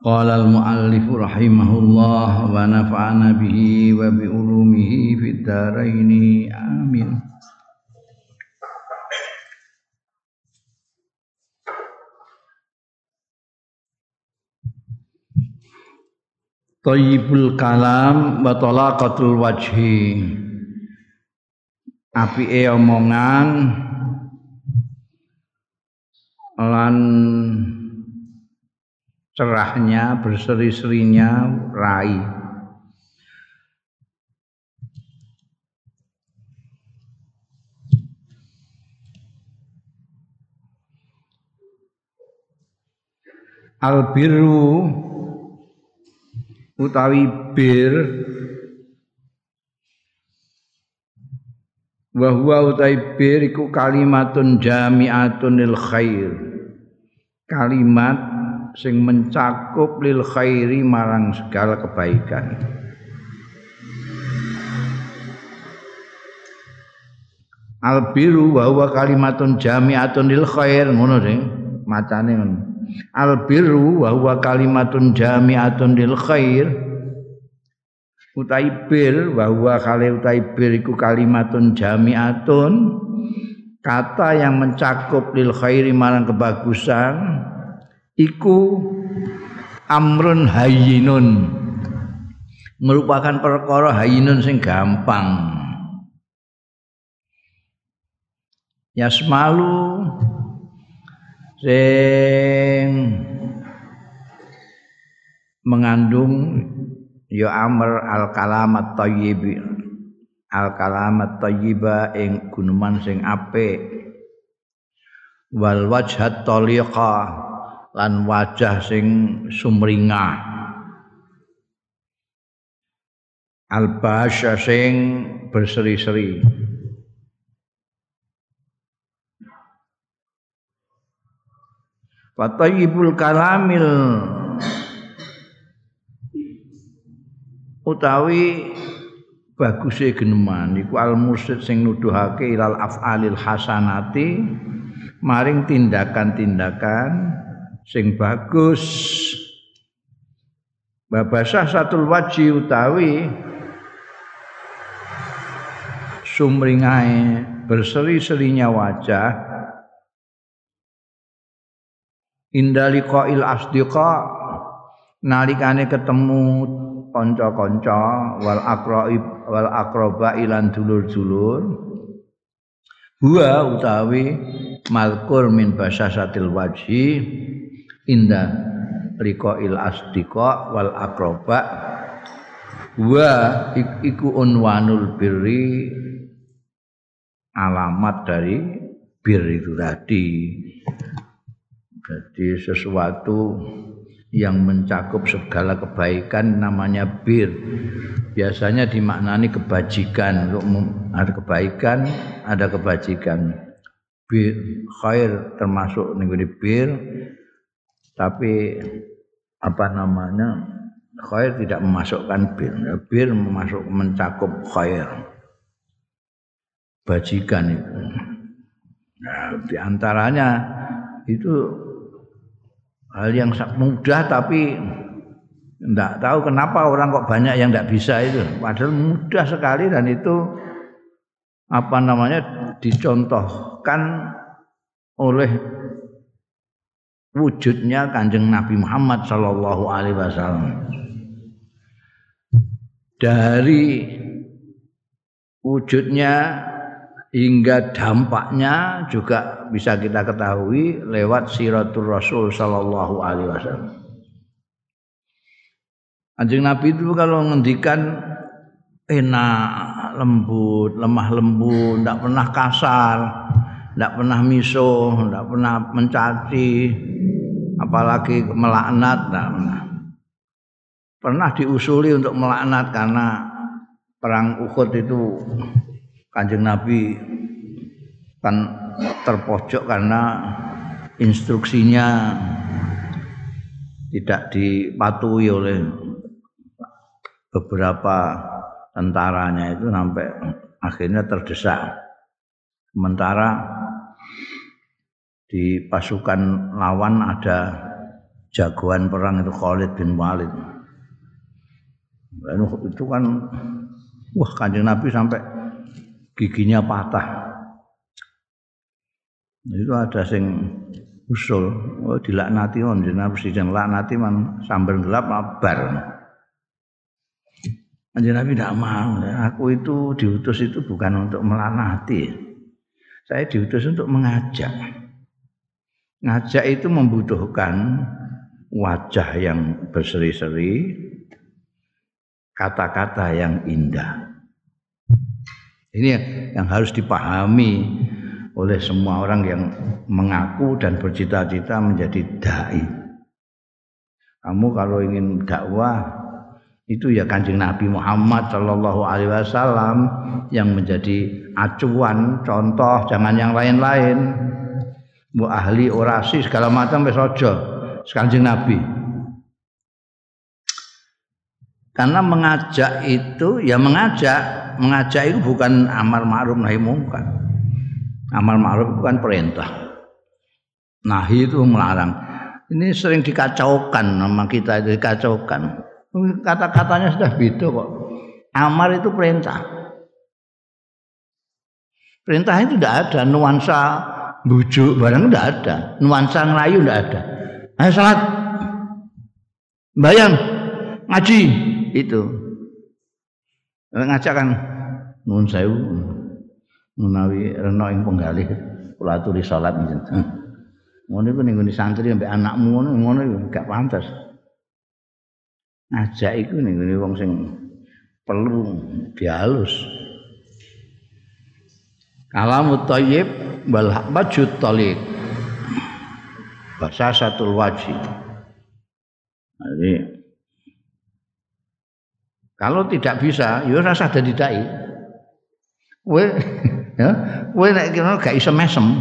Qala al-muallif rahimahullah wa nafa'ana bihi wa bi ulumihi fid dharain amin. Tayyibul kalam wa talaqatul wajhi. Apike omongan lan cerahnya, berseri-serinya rai. Albiru utawi bir wa huwa utawi bir iku kalimatun jami'atun lil khair kalimat sing mencakup lil khairi marang segala kebaikan. Albiru wa huwa kalimatun jami'atun lil khair ngono sing macane ngono. Albiru wa huwa kalimatun jami'atun lil khair. Utai bir wa huwa kali utai bir iku kalimatun jami'atun kata yang mencakup lil khairi marang kebagusan iku amrun hayyinun. Merupakan perkara hayyinun sing gampang. Yasmalu sing mengandung ya amr al kalamat thayyib al kalamat thayyiba ing guneman sing apik. Wal wajhat taliqa lan wajah sing sumringah. Albasya sing berseri-seri. Fatayibul kalamil. Utawi baguse geneman iku al mursid sing nuduhake ilal af'alil hasanati maring tindakan-tindakan sing bagus. Babasah satul waji utawi sumringai berseri-serinya wajah. Indaliqail asdiqa nalikane ketemu kanca-kanca wal aqraib wal aqraba ilan dulur-dulur. Huwa utawi malkur min basasatil wajhi inda liqail asdiqa wal akroba wa iku unwanul birri alamat dari bir itu tadi. Jadi sesuatu yang mencakup segala kebaikan namanya bir. Biasanya dimaknani kebajikan. Ada kebaikan ada kebajikan. Bir khair termasuk nih bir tapi apa namanya khair tidak memasukkan bir. Bir memasuk mencakup khair. Bajikan itu. Nah, di antaranya itu hal yang mudah tapi tidak tahu kenapa orang kok banyak yang tidak bisa itu. Padahal mudah sekali dan itu apa namanya dicontohkan oleh wujudnya Kanjeng Nabi Muhammad sallallahu alaihi wasallam. Dari wujudnya hingga dampaknya juga bisa kita ketahui lewat siratul Rasul sallallahu alaihi wasallam. Kanjeng Nabi itu kalau ngendikan enak, lembut, lemah lembut, tidak pernah kasar, tidak pernah misuh, tidak pernah mencaci, apalagi melaknat nah, pernah diusuli untuk melaknat karena perang Uhud itu Kanjeng Nabi kan terpojok karena instruksinya tidak dipatuhi oleh beberapa tentaranya itu sampai akhirnya terdesak. Sementara di pasukan lawan ada jagoan perang itu Khalid bin Walid. Itu kan wah kanjeng Nabi sampai giginya patah. Itu ada sing usul oh dilaknati on jenengan presiden laknati man sambar gelap mabar Anjir Nabi tidak mau. Aku itu diutus itu bukan untuk melanati. Saya diutus untuk mengajak. Ngajak itu membutuhkan wajah yang berseri-seri, kata-kata yang indah. Ini yang harus dipahami oleh semua orang yang mengaku dan bercita-cita menjadi dai. Kamu kalau ingin dakwah itu ya kanjeng Nabi Muhammad Shallallahu Alaihi Wasallam yang menjadi acuan, contoh, jangan yang lain-lain. Bu ahli orasi segala macam wis aja kanjeng Nabi. Karena mengajak itu ya mengajak, mengajak itu bukan amar ma'ruf nahi mungkar. Amal ma'ruf itu kan perintah. Nahi itu melarang. Ini sering dikacaukan nama kita dikacaukan. Kata-katanya sudah beda kok. Amar itu perintah. Perintah itu tidak ada nuansa bujuk barang tidak ada, nuansa ngerayu tidak ada. Ayo salat. Bayang ngaji itu. Ngajak kan nun sewu menawi rena ing penggalih kula aturi salat njenengan. Ngono iku ning santri ambek anakmu ngono ngono gak pantes. Ngajak iku ning wong sing perlu dihalus. Kalamu thayyib wal wajud taliq. Bahasa satu wajib. Jadi kalau tidak bisa, ya rasa jadi dai. Kowe ya kowe nek kira gak iso mesem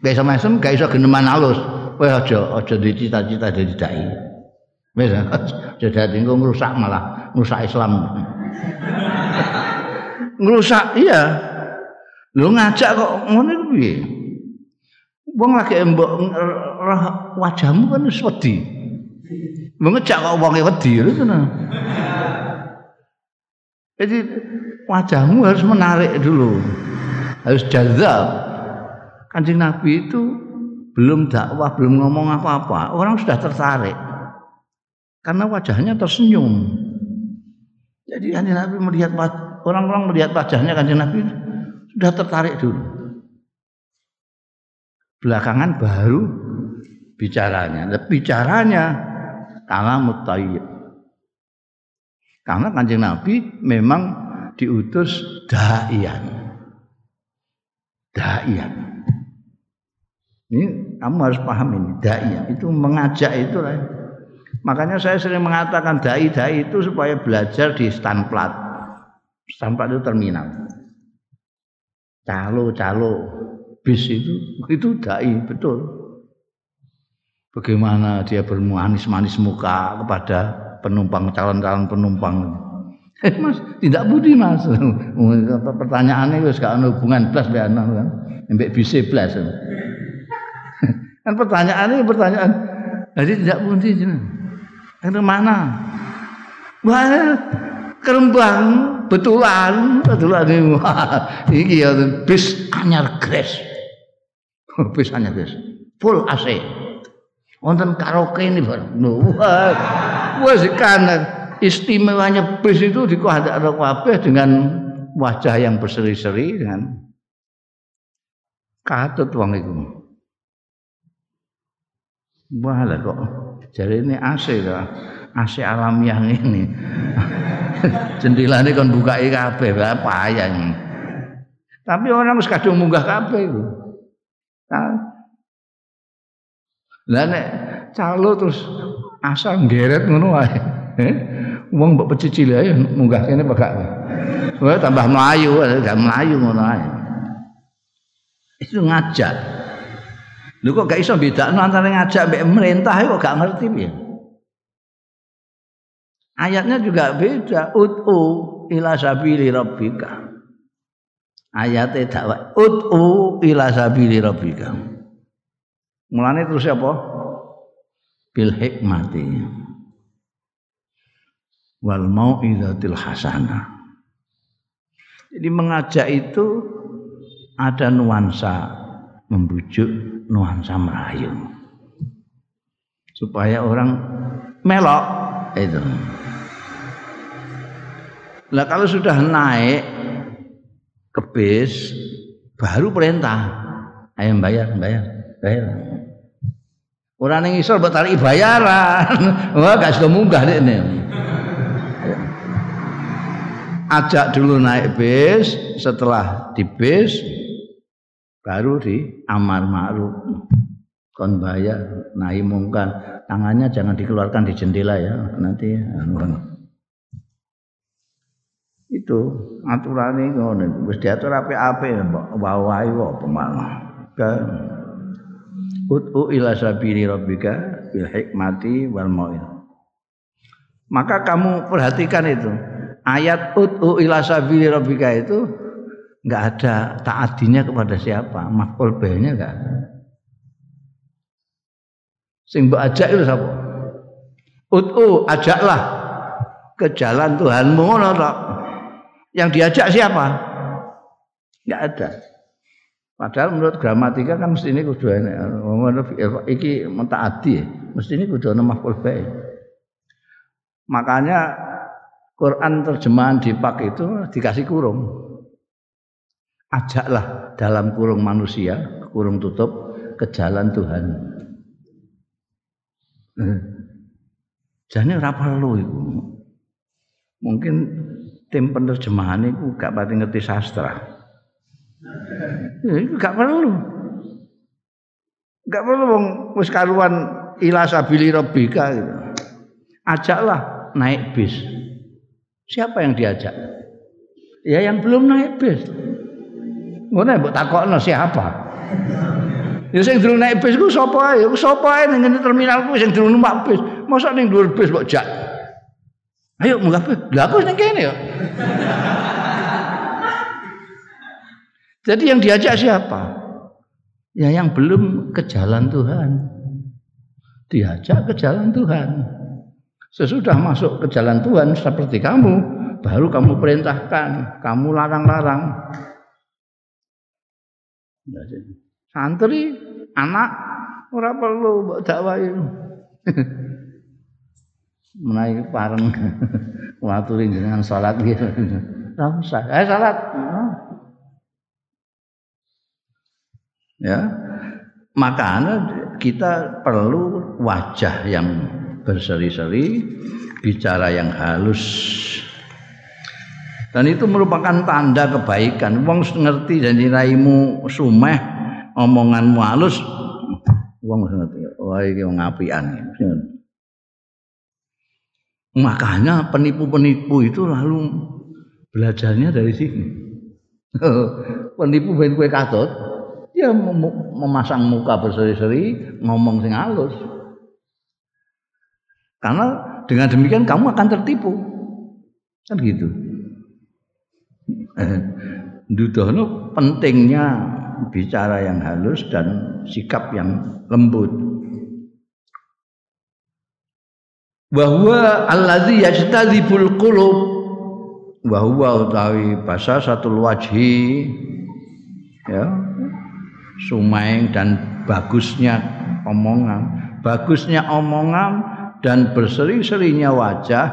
gak iso mesem gak iso geneman halus kowe aja aja dicita-cita dadi dai wis aja dadi engko ngrusak malah ngrusak Islam ngrusak iya lu ngajak kok ngono iku piye wong lagi mbok wajahmu kan wis wedi ngejak kok wonge wedi lho jadi wajahmu harus menarik dulu harus jazab. Kanjeng Nabi itu belum dakwah, belum ngomong apa-apa, orang sudah tertarik. Karena wajahnya tersenyum. Jadi kanjeng Nabi melihat orang-orang melihat wajahnya kanjeng Nabi sudah tertarik dulu. Belakangan baru bicaranya. Nah, bicaranya karena mutayyib. Karena kanjeng Nabi memang diutus daian dai Ini kamu harus paham ini dai itu mengajak itu lah. Makanya saya sering mengatakan dai-dai itu supaya belajar di stanplat. Stanplat itu terminal. Calo-calo bis itu itu dai betul. Bagaimana dia bermanis-manis muka kepada penumpang calon-calon penumpang. Eh mas, tidak budi mas. Pertanyaannya wis gak hubungan plus be anak kan. Mbek bise plus. kan pertanyaannya pertanyaan. Jadi tidak budi. Itu mana? Wah, kerembang betulan, betulan ini. Iki ya bis anyar gres. bis anyar gres. Full AC. Wonten karaoke ini, Pak. Wah, wah kanan istimewanya bis itu di ada kabeh dengan wajah yang berseri-seri dengan katut wong itu. Wah lah kok ini AC lah. AC alamiah ini. ini kan buka kabeh payah. Tapi orang harus kadung munggah kabeh itu. Nah, nek calo terus asal geret ngono wae. Eh? Wong mbok pecicil ae munggah kene pegak. Wah tambah melayu, gak melayu ngono ae. Itu ngajak. Lho kok gak iso bedakno antara ngajak mbek merintah kok gak ngerti piye. Ayatnya juga beda. Ut'u ila sabili rabbika. Ayatnya dakwah. Ut'u ila sabili rabbika. Mulane terus apa? Bil hikmati. Wal hasanah. Jadi mengajak itu ada nuansa membujuk, nuansa merayu. Supaya orang melok itu. Lah kalau sudah naik ke bis baru perintah. Ayo bayar bayar bayar. Orang yang isol buat tarik bayaran. Wah gak sudah munggah deh ini. Ajak dulu naik bis setelah di bis baru di amar ma'ruf. Kon bayar naik mungkar. Tangannya jangan dikeluarkan di jendela ya nanti anu, itu aturane ngono wis diatur apik-apik kok pemana kan Ut'u ila sabili rabbika bil hikmati wal mau'id. Maka kamu perhatikan itu. Ayat ut'u ila sabili rabbika itu enggak ada taatinya kepada siapa, maf'ul bihnya enggak ada. Sing mbok ajak itu sapa? Ut'u ajaklah ke jalan Tuhanmu ngono. Yang diajak siapa? Enggak ada. Padahal menurut gramatika kan mesti ini kudu. Iki mentaati, mesti ini kudu ana baik. Makanya Quran terjemahan di pak itu dikasih kurung. Ajaklah dalam kurung manusia, kurung tutup ke jalan Tuhan. Jadi ora perlu itu. Mungkin tim penerjemahan itu gak pati ngerti sastra. Ya, itu gak perlu. Gak perlu wong wis karuan ila sabili rabbika gitu. Ajaklah naik bis. Siapa yang diajak? Ya yang belum naik bis. Ngono mbok takokno siapa? Ya sing durung naik bis ku sapa ae? Sapa ae ning terminal ku sing durung numpak bis. Mosok ning dhuwur bis mbok jak. Ayo bis. Lah aku ya. Jadi yang diajak siapa? Ya yang belum ke jalan Tuhan. Diajak ke jalan Tuhan. Sesudah masuk ke jalan Tuhan seperti kamu, baru kamu perintahkan, kamu larang-larang. Santri, anak, ora perlu mbok dakwahi. Menaik pareng. Ngaturi dengan salat gitu. Ora usah. Eh salat. ya. Makanya kita perlu wajah yang berseri-seri bicara yang halus. Dan itu merupakan tanda kebaikan. Wong ngerti dan diraimu sumeh omonganmu halus wong ngerti. Wah iki wong apian makanya penipu-penipu itu lalu belajarnya dari sini. Penipu ben kue katut dia memasang muka berseri-seri ngomong sing halus. Karena dengan demikian kamu akan tertipu. Kan gitu. Dudono pentingnya bicara yang halus dan sikap yang lembut bahwa allazi yajtadzibul qulub. Bahwa utawi bahasa satu wajhi. Ya. Sumaing dan bagusnya omongan. Bagusnya omongan dan berseri-serinya wajah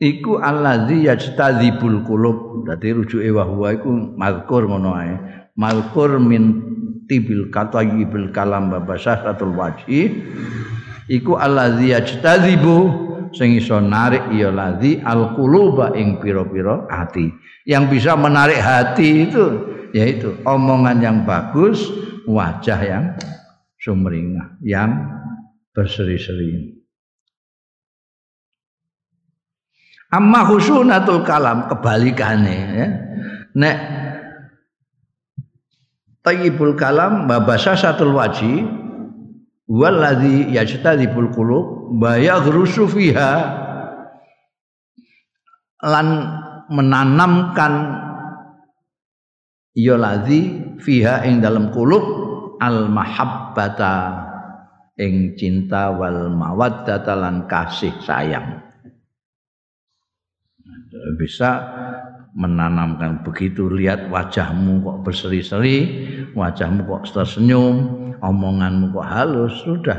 iku allazi yajtadzibul qulub. Dadi rujuke wa huwa iku mazkur ngono ae. Mazkur min tibil katayibil kalam babasatul wajhi iku allazi yajtadzibu sing iso narik ya ladzi alquluba ing pira-pira hati yang bisa menarik hati itu yaitu omongan yang bagus, wajah yang sumringah, yang berseri-seri. Amma khusunatul kalam kebalikane ya. Nek tayyibul kalam babasa satul waji waladhi yajtadibul qulub bayaghrusu fiha. Lan menanamkan ya ladzi fiha ing dalam kulub al mahabbata ing cinta wal mawaddata lan kasih sayang. Bisa menanamkan begitu lihat wajahmu kok berseri-seri, wajahmu kok tersenyum, omonganmu kok halus, sudah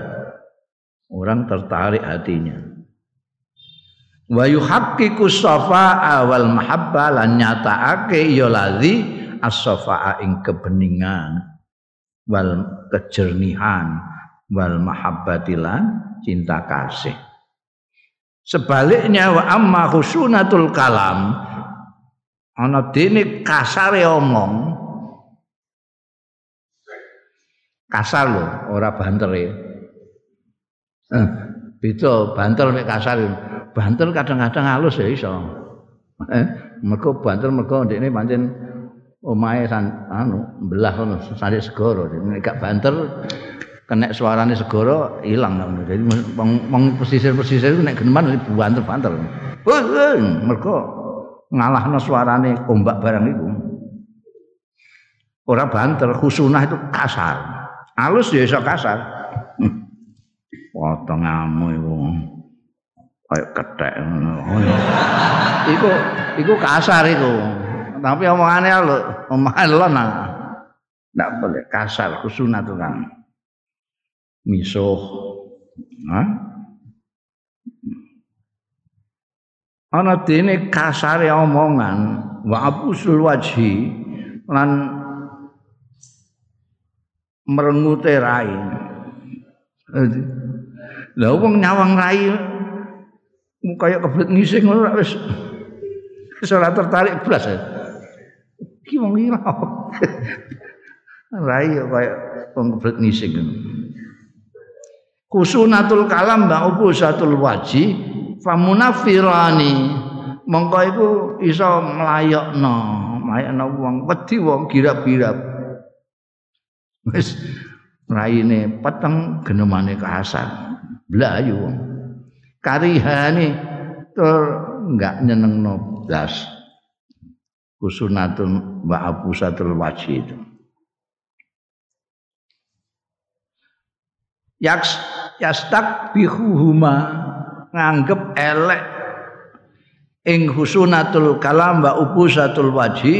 orang tertarik hatinya. Wa yuhaqqiqu safa'a wal mahabba lan nyatakake ya ladzi as-safa'a ing kebeningan wal kejernihan wal mahabbatilan cinta kasih. Sebaliknya wa amma khusunatul kalam ana dene kasare omong kasar lho ora bantere. Eh, beda banter mek kasar. Banter kadang-kadang halus ya iso. Eh, mergo banter mergo ndekne pancen omahe san anu belah ngono sare segoro. Nek gak banter kena suarane segoro hilang jadi wong pesisir-pesisir nek geneman banter-banter mergo ngalahno suarane ombak barang itu ora banter khusunah itu kasar. Halus ya iso kasar. Potonganmu iku. Kayak ketek iku iku kasar iku. Tapi omongane lho omongan lho nah ndak boleh kasar khusunah itu kan misuh. Nah ana dene kasare omongan wa abusul wajhi lan merengute rai. Lha wong nyawang rai kaya kebelet ngising ngono wis wis ora tertarik blas. Iki wong iki rai kaya wong kebelet ngising. Kusunatul kalam mbak ubusatul waji famunafirani. Mongko iku iso melayokno melayokno wong wedi wong girap-girap. Wis raine peteng genemane kasar. Blayu wong. Karihane tur enggak nyenengno blas. Kusunatun wa abusatul waji itu yaks yastakbihuhuma nganggep elek. Ing husunatul kalam wa ubusatul waji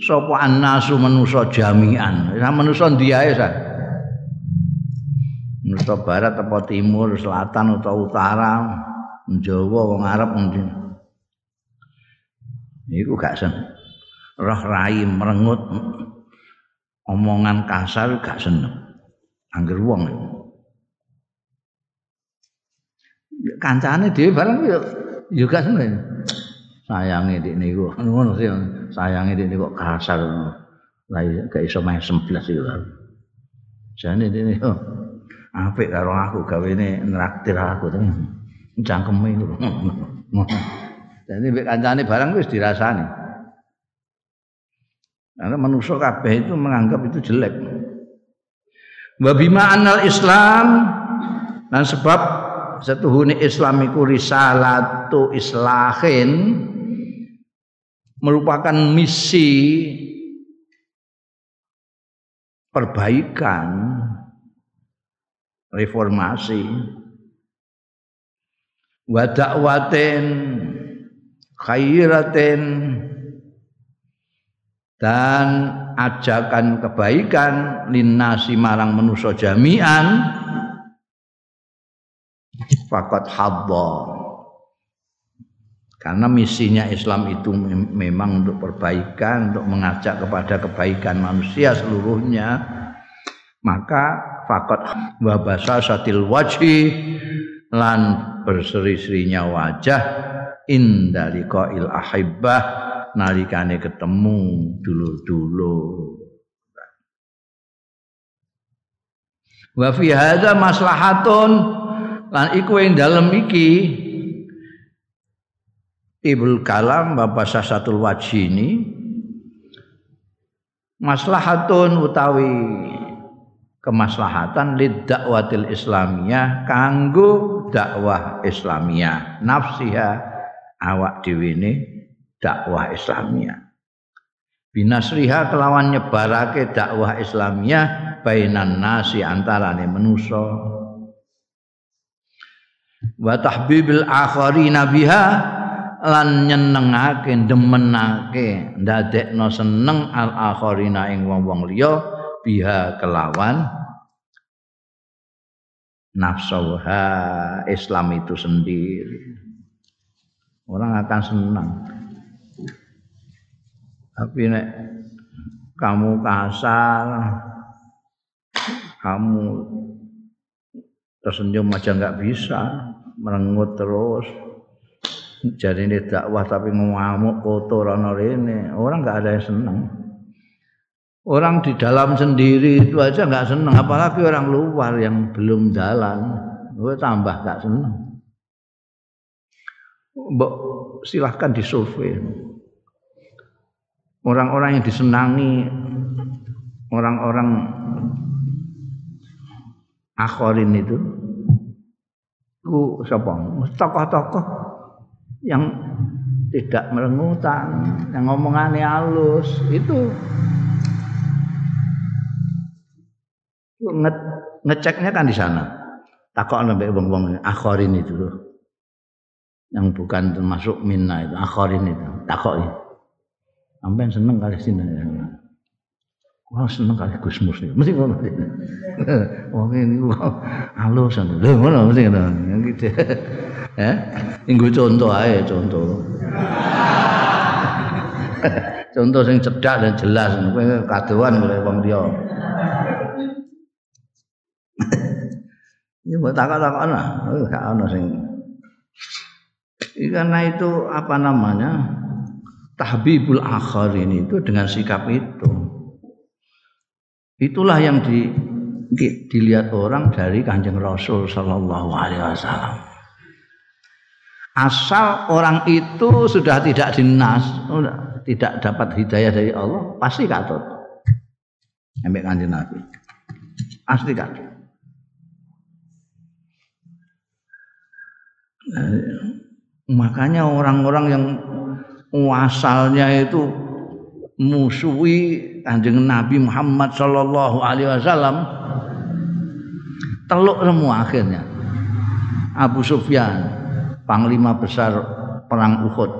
sapa annasu manusa jami'an. Ora manusa ndiae sa? Manusa barat apa timur selatan atau utara Jawa wong Arab mungkin iku gak sen. Roh rai merengut omongan kasar gak seneng. Angger wong kancane dhewe bareng yo yo gak seneng. Sayange dik niku ngono sih sayange dik niku kasar. Lah gak iso 11 iki lho. Jane dik niku apik karo aku gawene nraktir aku to. Cangkeme lho. Jadi mek kancane barang wis dirasani. Karena manusia kabeh itu menganggap itu jelek. Wa bima anal Islam dan sebab setuhune Islam iku risalatu islahin merupakan misi perbaikan reformasi. Wa khairatin dan ajakan kebaikan linnasi marang manusia jami'an fakat hadha. Karena misinya Islam itu memang untuk perbaikan untuk mengajak kepada kebaikan manusia seluruhnya. Maka fakat wabasa satil wajhi lan berseri-serinya wajah indalika il ahibbah nalikane ketemu dulu-dulu wa fi maslahatun lan iku ing dalem iki. Ibul Kalam Bapak Sasatul Wajini maslahatun utawi kemaslahatan lid dakwatil islamiyah kanggo dakwah islamiyah. Nafsiha awak dhewe dakwah islamiyah. Binasriha kelawan nyebarake dakwah islamiyah bainan nasi antarane manusa wa tahbibil akharina biha lan nyenengake demenake ndadekno seneng al akharina ing wong-wong liya biha kelawan nafsuha Islam itu sendiri. Orang akan senang. Tapi nek kamu kasar kamu tersenyum aja nggak bisa merengut terus. Jadi ini dakwah tapi ngamuk kotor rene. Orang nggak ada yang senang orang di dalam sendiri itu aja nggak senang apalagi orang luar yang belum jalan gue tambah nggak senang Mbok silahkan disurvei orang-orang yang disenangi orang-orang akhorin itu ku siapa tokoh-tokoh yang tidak merengutan, yang ngomongannya halus, itu nge ngeceknya kan di sana. Takok sampai bong-bong akhorin itu loh. Yang bukan termasuk minna itu, akhorin itu. Takok. Sampai seneng kali sini. Wah seneng kali Gus Mus Mesti ngono. Wong ini halus lho ngono mesti ngono. Gitu. Ya. Nggo contoh ae contoh. contoh sing cedak dan jelas kowe kadoan kowe wong liya. Ini buat takut-takut lah, gak ada sing. Karena itu apa namanya tahbibul akharin itu dengan sikap itu. Itulah yang di, di, dilihat orang dari kanjeng Rasul Shallallahu Alaihi Wasallam asal orang itu sudah tidak dinas, tidak dapat hidayah dari Allah, pasti katut. Sampai kanjeng Nabi. Pasti katut. Nah, makanya orang-orang yang asalnya itu musuhi kanjeng Nabi Muhammad Shallallahu Alaihi Wasallam teluk semua akhirnya Abu Sufyan panglima besar perang Uhud,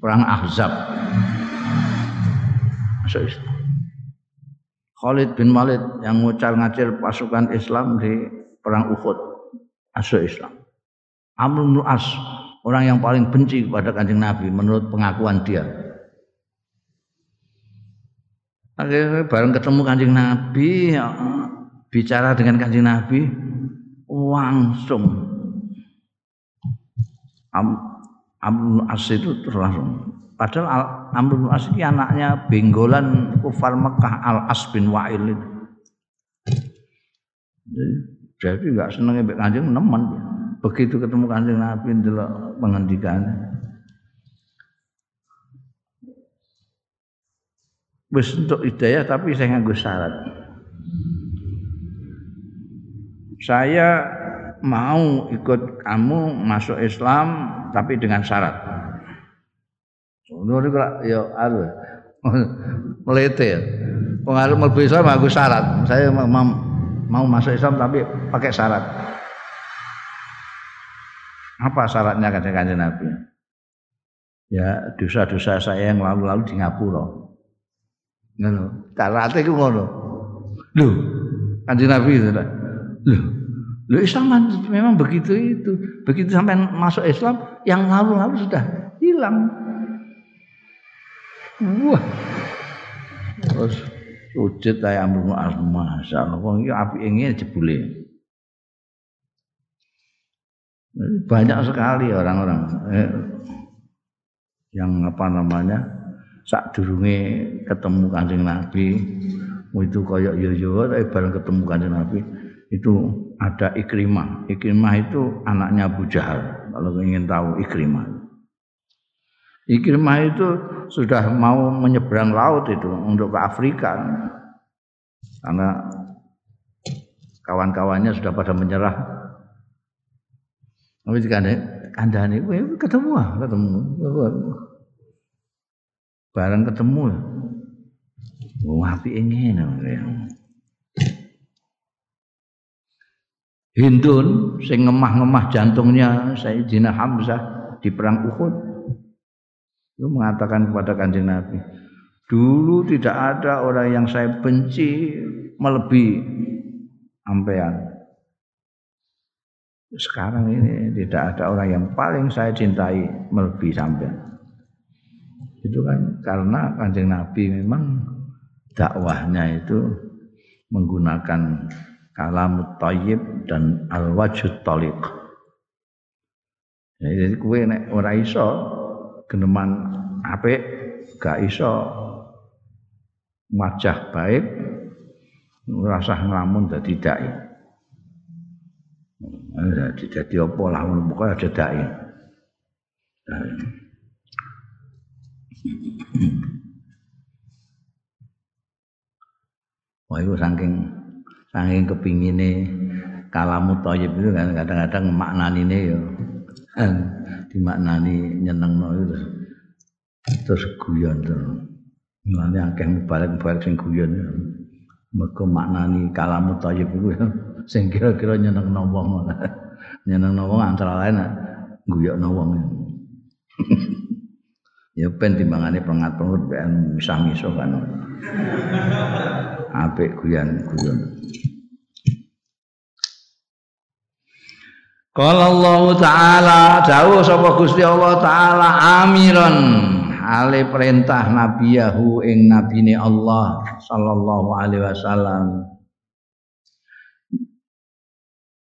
perang Ahzab. Khalid bin Walid yang ngucar ngacir pasukan Islam di perang Uhud, masuk Islam. Amr bin As orang yang paling benci kepada kanjeng Nabi menurut pengakuan dia. Akhirnya bareng ketemu kanjeng Nabi, ya, bicara dengan kanjeng Nabi, langsung Am, Amr As itu langsung padahal Amr As ini anaknya benggolan kufar Mekah Al As bin Wa'il itu. Jadi nggak seneng mbek Kanjeng nemen. Begitu ketemu Kanjeng Nabi ndelok pengendikan. Wis untuk hidayah tapi saya nganggo syarat. Saya mau ikut kamu masuk Islam tapi dengan syarat. Ngono ya anu melete. Pengaruh mlebu Islam aku syarat. Saya mau, mau masuk Islam tapi pakai syarat. Apa syaratnya kata kanjeng Nabi? Ya dosa-dosa saya yang lalu-lalu di Ngapura. Ngono. Carate ku ngono. Lho, kanjeng Nabi. Lho, Loh Islam memang begitu itu. Begitu sampai masuk Islam, yang lalu-lalu sudah hilang. Wah. Terus sujud kayak amrun masya Allah. Wong iki api ini jebule. Banyak sekali orang-orang eh, yang apa namanya sak durunge ketemu kanjeng Nabi itu koyok yo yo tapi bareng ketemu kanjeng Nabi itu ada Ikrimah. Ikrimah itu anaknya Abu Jahal. Kalau ingin tahu Ikrimah. Ikrimah itu sudah mau menyeberang laut itu untuk ke Afrika. Karena kawan-kawannya sudah pada menyerah. Tapi kandhane ketemu ah, ketemu. Bareng ketemu. Wong apike ngene. Hindun sing ngemah-ngemah jantungnya Sayyidina Hamzah di perang Uhud itu mengatakan kepada kanjeng Nabi dulu tidak ada orang yang saya benci melebihi ampean sekarang ini tidak ada orang yang paling saya cintai melebihi sampean itu kan. Karena kanjeng Nabi memang dakwahnya itu menggunakan kalamut thayyib dan al wajud taliq jadi kue nek ora iso geneman apik gak iso. Wajah baik rasa ngelamun dadi dai. Jadi dadi apa lah pokoke ada dai Wah itu saking saking kepingine kalamu thayyib itu kan kadang-kadang maknanine ya dimaknani nyenengno itu terus guyon terus Mulane akeh mubalek-mubalek sing guyon mergo maknani kalamu thayyib iku ya sing kira-kira nyenengno wong. Nyenengno wong antara lain guyokno wong ya ben timbangane pengat-pengut ben misah-misah kan. Apik guyon-guyon Qala Allah taala dawuh sapa Gusti Allah taala amiran. Ale perintah nabiyahu ing nabine Allah sallallahu alaihi wasallam.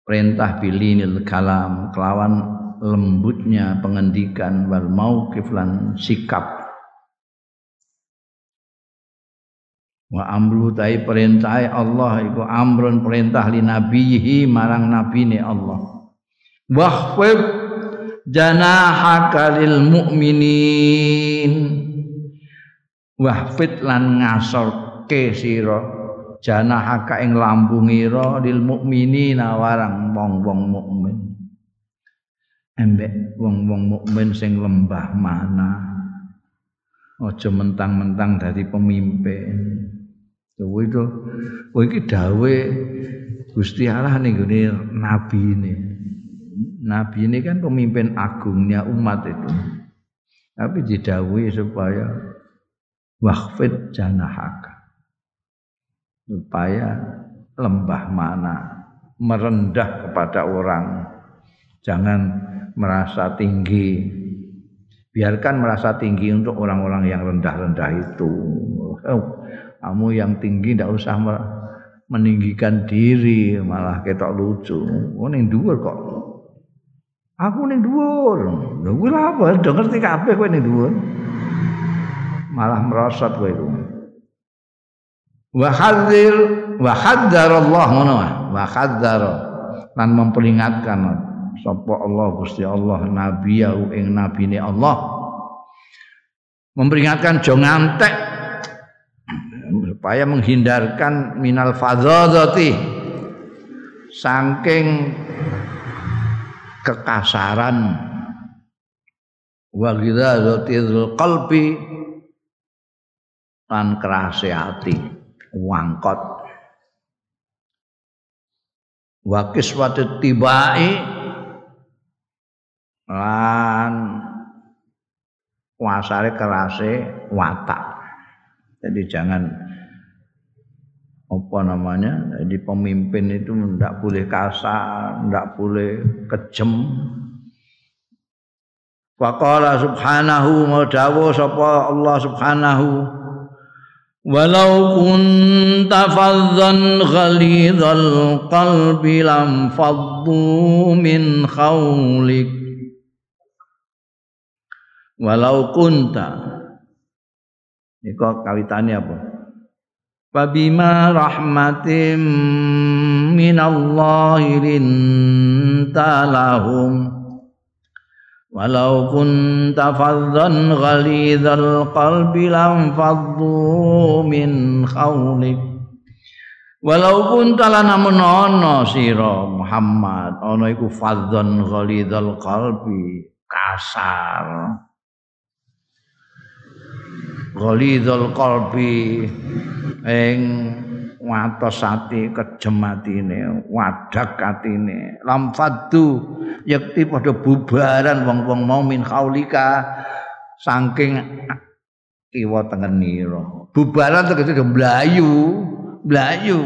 Perintah bilinil kalam kelawan lembutnya pengendikan wal mauqif lan sikap. Wa amru tai perintah Allah iku amrun perintah li nabihi marang nabine Allah. Wahfib janahaka lil mu'minin. Wahfid lan ngasorke sira janahaka ing lambungira lil mu'minina warang wong-wong mukmin embek wong-wong mukmin sing lembah mana aja mentang-mentang dari pemimpin kowe itu kowe iki dawe Gusti Allah ning nabi ini Nabi ini kan pemimpin agungnya umat itu. Tapi didawi supaya waqfid janahaka. Supaya lembah mana merendah kepada orang. Jangan merasa tinggi. Biarkan merasa tinggi untuk orang-orang yang rendah-rendah itu. Oh, kamu yang tinggi tidak usah meninggikan diri malah ketok lucu. Oh ning dhuwur kok Aku ning dhuwur. Lha kuwi apa? Do ngerti kabeh kowe ning dhuwur. Malah merosot kowe iku. Wa hadzir wa hadzar Allah ngono wa hadzar lan memperingatkan sapa Allah Gusti Allah nabiyahu ing nabine Allah. Memperingatkan jo ngantek. Supaya menghindarkan minal fadzati saking kekasaran. Wa ghidzatil qalbi. Lan kerase ati. Wangkot. Wa kiswatu tibai lan kuasare kerase watak. Jadi jangan apa namanya jadi pemimpin itu tidak boleh kasar tidak boleh kejem. Faqala subhanahu wa dawu sapa Allah subhanahu Walau kunta fadzan ghalidhal qalbi lam faddu min khawlik Walau kunta. Ini kawitane apa? Fabima rahmatim minallahi linta lahum. Walau kunta faddan ghalidhal qalbi lam faddu min khawlik Walau kunta lana menono sira Muhammad ana iku faddan ghalidhal qalbi kasar ghalidhal qalbi ing watos ati kejem atine wadak atine. Lam faddu yakti padha bubaran wong-wong mau min khaulika saking kiwa tengenira bubaran tegese mlayu mlayu.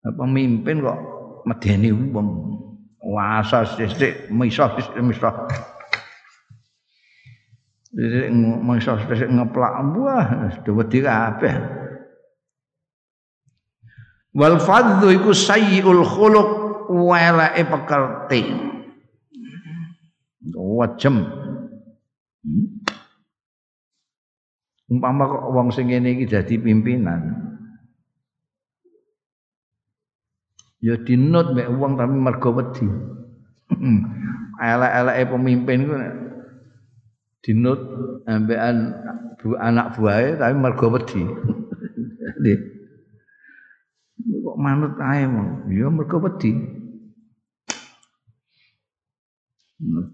Pemimpin kok medeni wong wasa sithik misah misah Sithik ngeplak buah wedi kabeh. Wal fadhu iku sayyiul khuluq weleke pekerti wajem. Hmm? umpama kok wong sing ngene iki dadi pimpinan. Ya dinut mek wong tapi mergo wedi. Elek-eleke pemimpin ku dinut ambekan bu anak buahe tapi mergo wedi. Kok manut ae mong ya mergo wedi.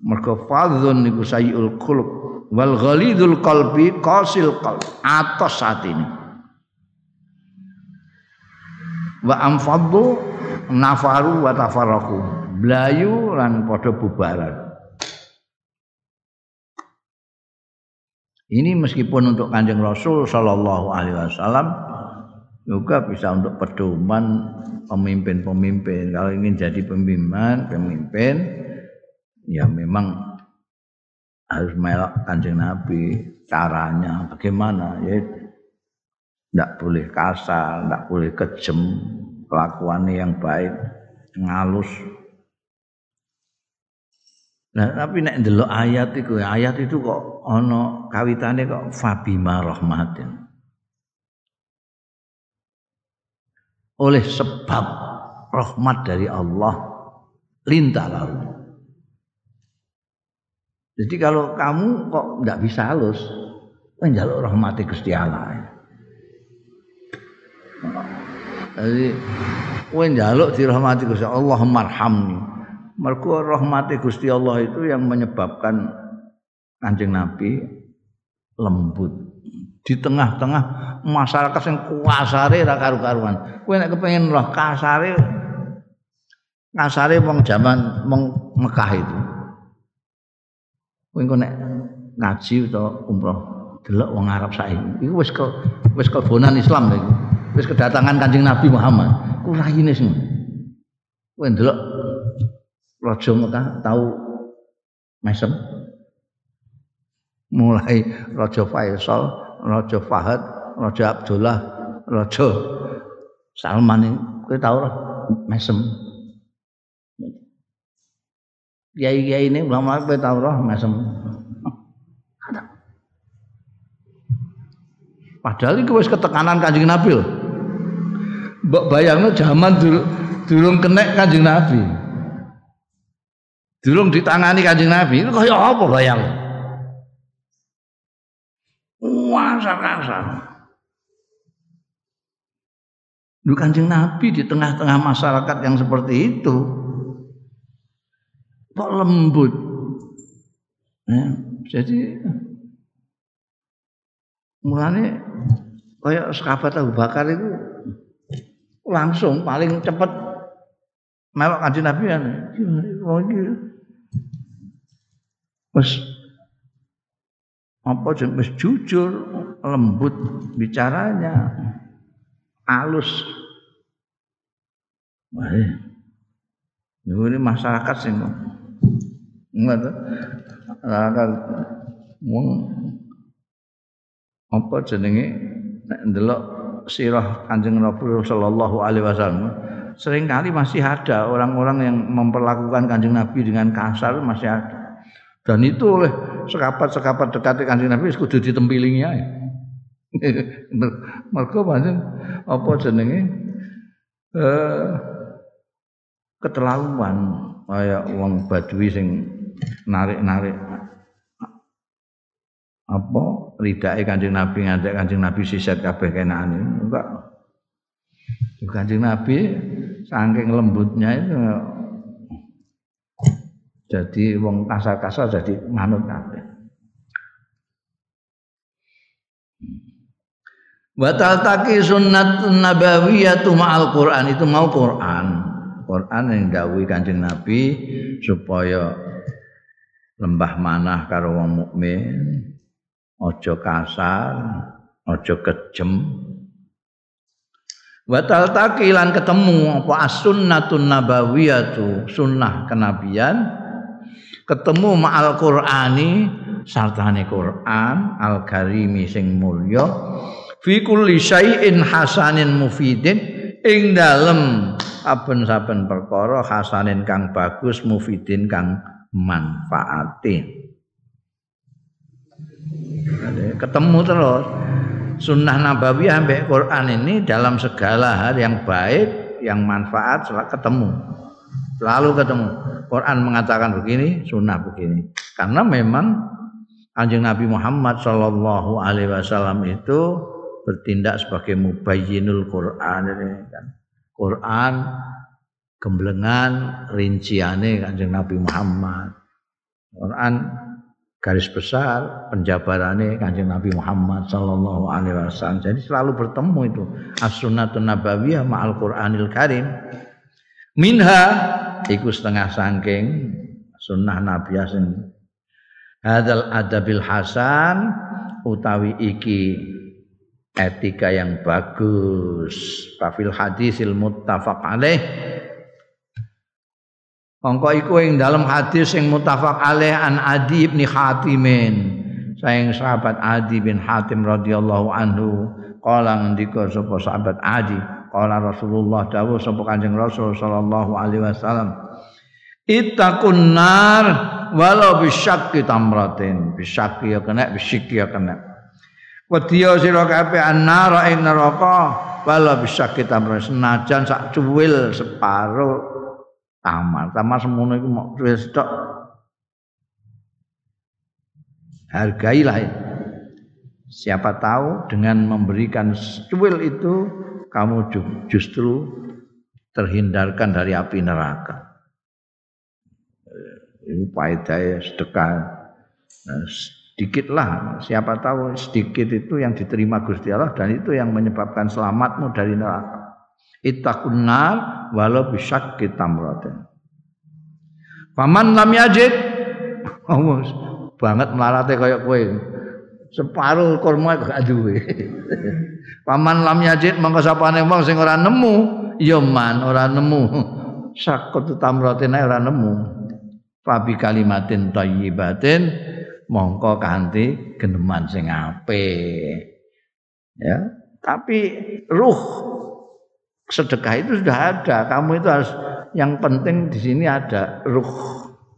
Mergo fadzun niku sayyul khuluq wal ghalidul qalbi qasil qalb atos ini. Wa amfaddu nafaru wa tafarraqu blayu lan padha bubaran ini meskipun untuk kanjeng Rasul Shallallahu Alaihi Wasallam juga bisa untuk pedoman pemimpin-pemimpin. Kalau ingin jadi pemimpin, pemimpin ya memang harus melok kanjeng Nabi. Caranya bagaimana? Ya tidak boleh kasar, tidak boleh kejem, kelakuannya yang baik, ngalus. Nah, tapi nek ndelok ayat itu, ayat itu kok ono kawitane kok fabima rahmatin. oleh sebab rahmat dari Allah lintah lalu. Jadi kalau kamu kok tidak bisa halus, menjaluk rahmati Gusti Allah. Jadi kowe njaluk dirahmati Gusti Allah marhamni. Mergo rahmati Gusti Allah itu yang menyebabkan Kanjeng Nabi lembut di tengah-tengah masyarakat yang kuasare ra karu-karuan. Kowe nek kepengin roh kasare kasare wong jaman wong Mekah itu. Kowe nek ngaji utawa umroh delok wong Arab saiki. Iku wis ke wis kebonan Islam iku. Wis kedatangan Kanjeng Nabi Muhammad. Ku raine semua. Kowe ndelok Raja Mekah tahu mesem mulai Raja Faisal Raja Fahad, Raja Abdullah, Raja Salman ini kowe tau ora mesem. Kiai-kiai ini ulama kowe tau ora mesem. Padahal itu wis ketekanan Kanjeng Nabi lho. Mbok bayangno zaman durung kenek Kanjeng Nabi. Durung ditangani Kanjeng Nabi, itu kaya apa bayang? kasar-kasar. Lu kanjeng Nabi di tengah-tengah masyarakat yang seperti itu kok lembut. Ya, jadi mulane kayak sahabat Abu Bakar itu langsung paling cepat melok kanjeng Nabi kan. Oh iki. Wis. Apa wis jujur lembut bicaranya halus Wah, ini masyarakat sih ngono masyarakat. Wong. Apa jenenge? Nek ndelok sirah Kanjeng Rasul sallallahu alaihi wasallam sering kali masih ada orang-orang yang memperlakukan Kanjeng Nabi dengan kasar masih ada. Dan itu oleh sekapat-sekapat dekat kanjeng Nabi kudu ditempilingi ae. Mergo pancen apa jenenge? Eh, keterlaluan kayak uang badui sing narik-narik apa ridake Kanjeng Nabi ngantek Kanjeng Nabi siset kabeh kenane enggak. Kanjeng Nabi saking lembutnya itu jadi wong kasar-kasar jadi manut kabeh Batal taki sunnatun nabawiyatu ma'al Quran itu mau Quran. Quran yang dawuhi Kanjeng Nabi supaya lembah manah karo wong mukmin, aja kasar, aja kejem. Batal taki lan ketemu apa as-sunnatun nabawiyatu, sunnah kenabian. Ketemu ma'al Qur'ani sartane Quran al-karimi sing mulya. Fi kulli syai'in hasanin mufidin ing dalem saben-saben perkara hasanin kang bagus mufidin kang manfaatin ketemu terus sunnah nabawiyah ambek Quran ini dalam segala hal yang baik yang manfaat selalu ketemu selalu ketemu Quran mengatakan begini sunnah begini karena memang Anjing Nabi Muhammad Shallallahu Alaihi Wasallam itu bertindak sebagai mubayyinul Quran ini kan. Quran gemblengan rinciane Kanjeng Nabi Muhammad. Quran garis besar penjabarannya Kanjeng Nabi Muhammad sallallahu alaihi wasallam. Jadi selalu bertemu itu as-sunnatun nabawiyah ma'al Qur'anil Karim. Minha iku setengah sangking sunnah Nabi sing hadal adabil hasan utawi iki etika yang bagus kafil hadisil muttafaq alaih Mongko iku ing dalam hadis yang muttafaq alaih an Adi bin Hatimin sayang sahabat Adi bin Hatim radhiyallahu anhu kala ngendika sapa sahabat Adi kala Rasulullah dawuh sapa Kanjeng Rasul sallallahu alaihi wasallam Ittaqun nar walau bisyakki tamratin. Bisyakki ya kena bisyikki ya kena. Wedya sira kabeh annara ing neraka wala bisa kita senajan sak cuwil separo tamar. Tamar semono iku cuwil tok. Hargailah itu. Siapa tahu dengan memberikan cuwil itu kamu justru terhindarkan dari api neraka. Ini faedah sedekah. Nah, sedikitlah siapa tahu sedikit itu yang diterima Gusti Allah dan itu yang menyebabkan selamatmu dari neraka ittaqun nar walau bisyakki tamratin. Paman lam yajid banget melarate kaya kowe separuh kurma gak duwe. Paman lam yajid mongko sapane wong sing ora nemu. Ya man ora nemu. Sakut tamratin ora nemu. Fabi kalimatin thayyibatin mongko kanthi geneman sing apik. Ya, tapi ruh sedekah itu sudah ada. Kamu itu harus yang penting di sini ada ruh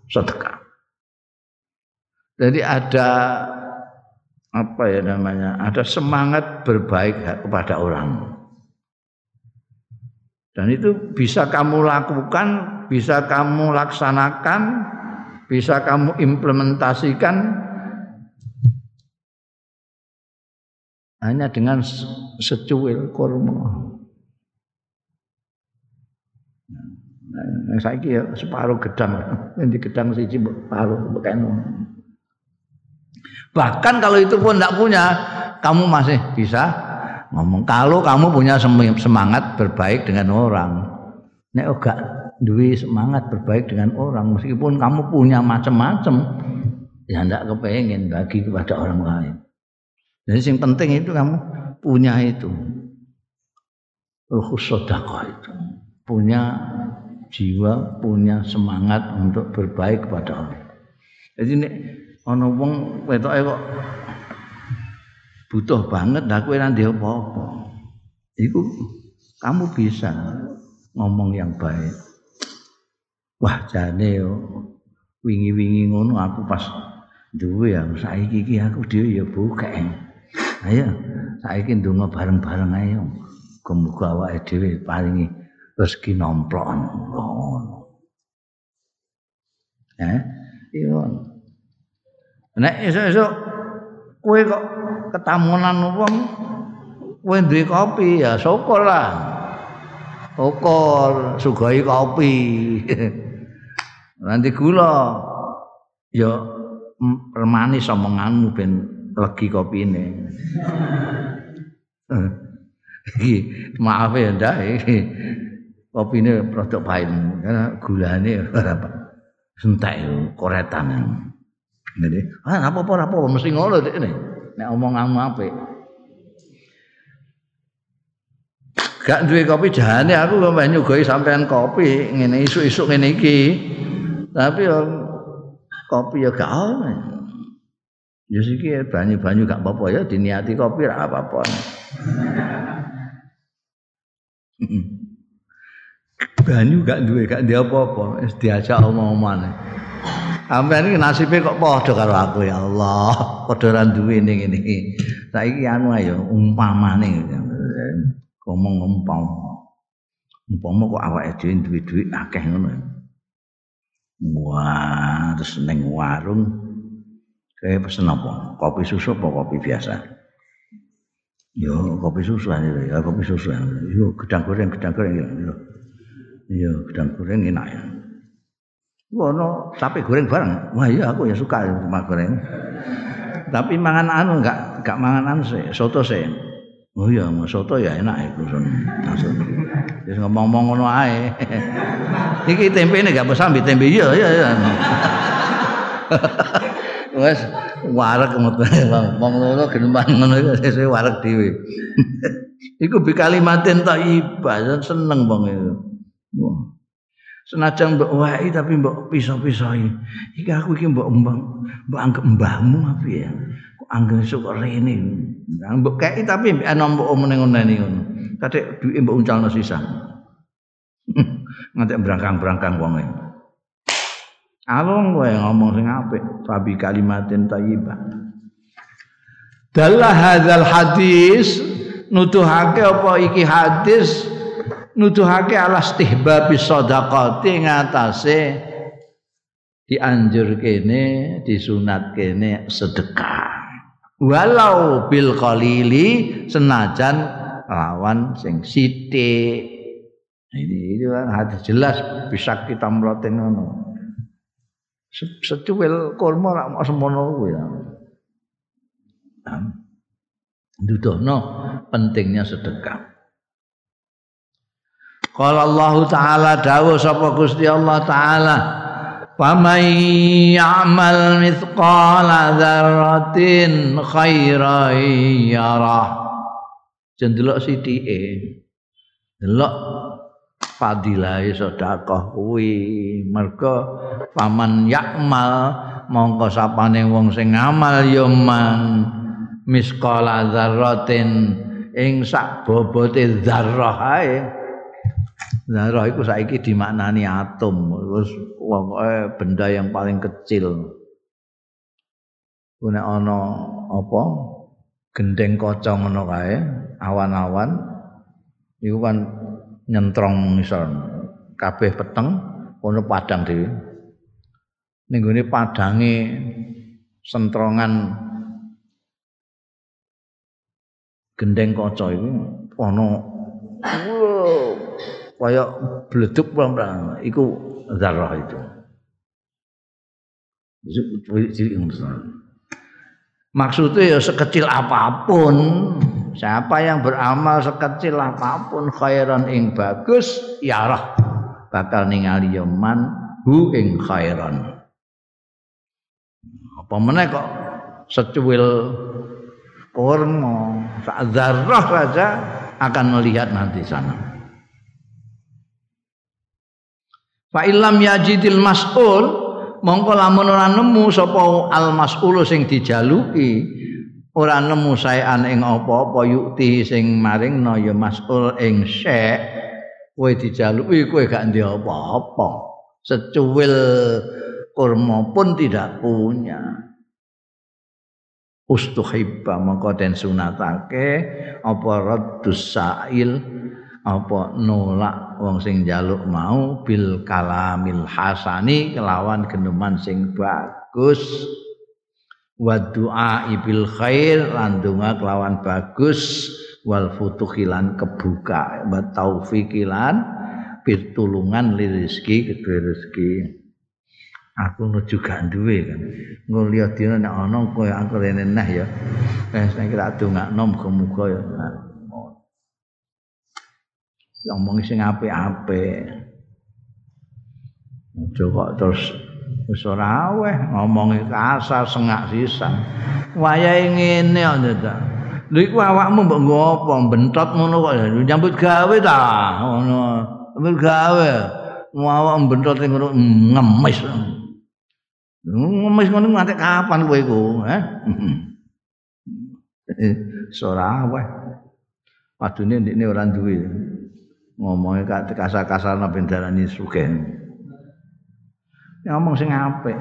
sedekah. Jadi ada apa ya namanya? Ada semangat berbaik kepada orang. Dan itu bisa kamu lakukan, bisa kamu laksanakan bisa kamu implementasikan hanya dengan secuil kurma. Nah, saya ya separuh gedang, yang di gedang siji separuh bekeno. Bahkan kalau itu pun tidak punya, kamu masih bisa ngomong. Kalau kamu punya semangat berbaik dengan orang, nek enggak duwe semangat berbaik dengan orang meskipun kamu punya macam-macam ya ndak kepengen bagi kepada orang lain. Jadi yang penting itu kamu punya itu ruh sedekah itu punya jiwa punya semangat untuk berbaik kepada orang. Jadi nek ana wong wetoke kok butuh banget dak kowe ora apa-apa. Iku kamu bisa ngomong yang baik wah jane yo wingi-wingi ngono aku pas duwe ya saiki iki aku dhewe ya buka ayo saiki ndonga bareng-bareng ayo muga awake dhewe paringi rezeki nomplok ngono. Eh, iya. Nek esuk-esuk kowe kok ketamunan wong kowe duwe kopi ya syukur lah. Syukur sugoi kopi. Nanti gula ya permanis omonganmu ben legi kopine. Iki maaf ya ndak iki kopine produk pahit karena gulane ora entek koretan. Jadi, ah apa-apa apa mesti ngono dek ini. Nek omonganmu apik. Gak duwe kopi jane aku kok nyugoi sampean kopi ngene isuk-isuk ngene iki. Tapi yo kopi ya gak ono. Ya siki banyu-banyu gak apa-apa ya diniati kopi ra apa-apa. banyu gak duwe gak dia apa-apa wis diajak omong-omongan. Sampeyan iki nasibe kok padha karo aku ya Allah, padha ra duwe ning ngene iki. Saiki anu ayo umpamane ngomong umpama. Umpama kok awake dhewe duwe dhuwit akeh ngono. Wah, terus ning warung kayak pesen apa? Kopi susu apa kopi biasa? Yo kopi susu aja ya, kopi susu. Yo gedang goreng, gedang goreng. Yo gedang goreng enak ya. Wono tapi goreng bareng. Wah iya aku ya suka sama goreng. Tapi mangan anu enggak enggak mangan anu sih, soto sih. Oh iya, mau soto ya enak iku son. Wis ngomong-ngomong ngono ae. Iki tempene gak bisa tempe iya iya iya. Wes wareg metu wong ngono geneman ngono iku sesuk wareg dhewe. Iku bi kalimatin thayyibah seneng wong iku. Senajan mbok wae tapi mbok pisah-pisahi. Iki aku iki mbok mbang mbok anggap mbahmu apa ya? anggere sok rene. Mbok kei tapi ana mbok omene ngene ngono. Kadek duwe mbok uncalno sisa. Nganti berangkang-berangkang wong e. Alung kowe ngomong sing apik, fabi kalimatin thayyibah. Dalah hadzal hadis nuduhake apa iki hadis nuduhake ala istihbab sedekah ngatasé dianjur kene disunat kene sedekah. Walau bil qalili senajan lawan sing sithik. Ini itu kan hadis jelas bisa kita meloten ngono. Secuil kurma rak mau semono kuwi ya. Dudono pentingnya sedekah. Kalau Allah Ta'ala dawuh sapa Gusti Allah Ta'ala Faman ya'mal mithqala dzarratin khairan yarah. Jendelok sithike. Delok fadilahe sedekah kuwi. Mergo faman ya'mal mongko sapane wong sing ngamal ya man misqala dzarratin ing sak bobote dzarrah ae Zarah itu saiki dimaknani atom, terus benda yang paling kecil. Kuna ana apa? Gendeng kocong ngono kae, awan-awan iku kan nyentrong misal kabeh peteng ono padang dhewe. Ning gone padange sentrongan gendeng kaca iku ana kaya bleduk pelan iku zarah itu. Maksudnya ya sekecil apa pun Siapa yang beramal sekecil apa pun khairan ing bagus ya roh bakal ningali yaman hu ing khairan. Apa meneh kok secuil kurma sak zarah saja akan melihat nanti sana. Fa illam yajidil mas'ul mongko lamun ora nemu sapa al mas'ul sing dijaluki ora nemu saean ing apa-apa yukti sing maringno ya mas'ul ing syek kowe dijaluki kowe gak ndek apa-apa. Secuil kurma pun tidak punya. Ustuhibba mongko den sunatake apa raddus sa'il apa nolak wong sing njaluk mau bil kalamil hasani kelawan geneman sing bagus. Wa du'a bil khair lan kelawan bagus. Wal futuhilan kebuka wa taufikilan pitulungan li rezeki kedue rezeki. Aku nu juga duwe kan. Ngeliat dina nek ana koyo aku rene nah ya. Wis nek ra dongakno muga-muga ya ngomong sing apik-apik. Aja kok terus wis ora aweh ngomongi kasar sengak sisan. Wayahe ngene ta. Lha iku awakmu mbok nggo apa bentot ngono kok nyambut gawe ta ngono. Nyambut gawe. Awak bentot ngono ngemis. Ngemis ngono nganti kapan kowe iku, eh? Ora aweh. Padune ndekne ora duwe. Ngomongnya kasar-kasar nabi darani sugih. Ngomong sing apik.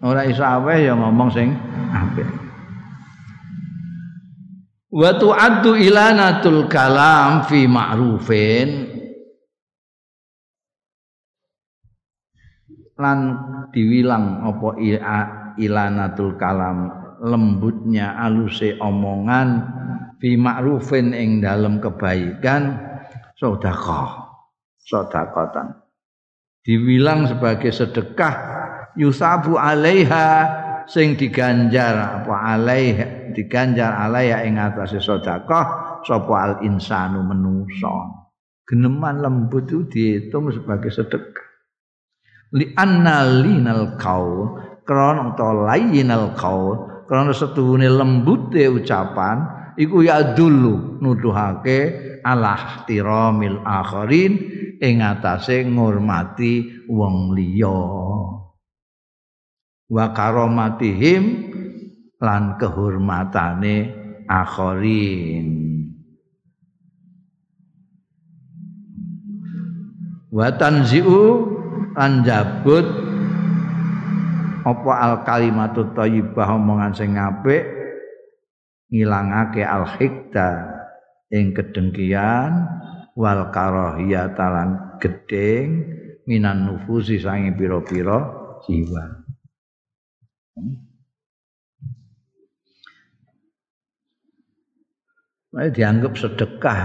Ora iso aweh ya ngomong sing apik. Wa tu'addu ilanatul kalam fi ma'rufin lan diwilang apa ilanatul kalam lembutnya aluse omongan fi ma'rufin ing dalam kebaikan sedekah. Sedekatan. Diwilang sebagai sedekah yusabu alaiha sing diganjar apa alaiha diganjar alaiha ing atase sedekah sapa al insanu menusa geneman lembut itu dihitung sebagai sedekah. Li linal qaul krana utawa lainal qaul krana setuhune lembute ucapan iku ya dulu nuduhake ala tiramil akharin ing atase ngurmati wong liya. Wa karomatihim lan kehormatane akharin. Wa tanzi'u lan jabut apa al kalimatu thayyibah omongan sing apik ngilangake al hikda ing kedengkian wal karahiyah talan gedeng minan nufusi sange pira-pira jiwa. Nah, dianggap sedekah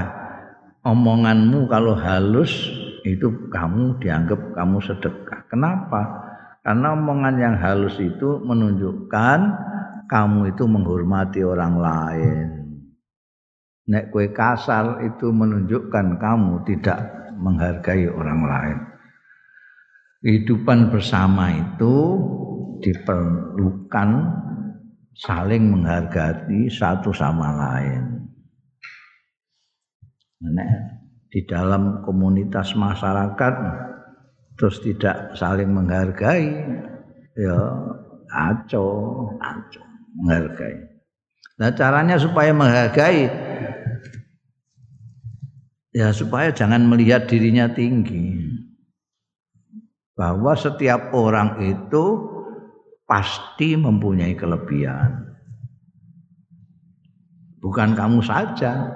omonganmu kalau halus itu kamu dianggap kamu sedekah. Kenapa? Karena omongan yang halus itu menunjukkan kamu itu menghormati orang lain. Nek kue kasar itu menunjukkan kamu tidak menghargai orang lain. Kehidupan bersama itu diperlukan saling menghargai satu sama lain. Nek di dalam komunitas masyarakat terus tidak saling menghargai, ya aco, aco menghargai. Nah caranya supaya menghargai ya supaya jangan melihat dirinya tinggi. Bahwa setiap orang itu pasti mempunyai kelebihan. Bukan kamu saja.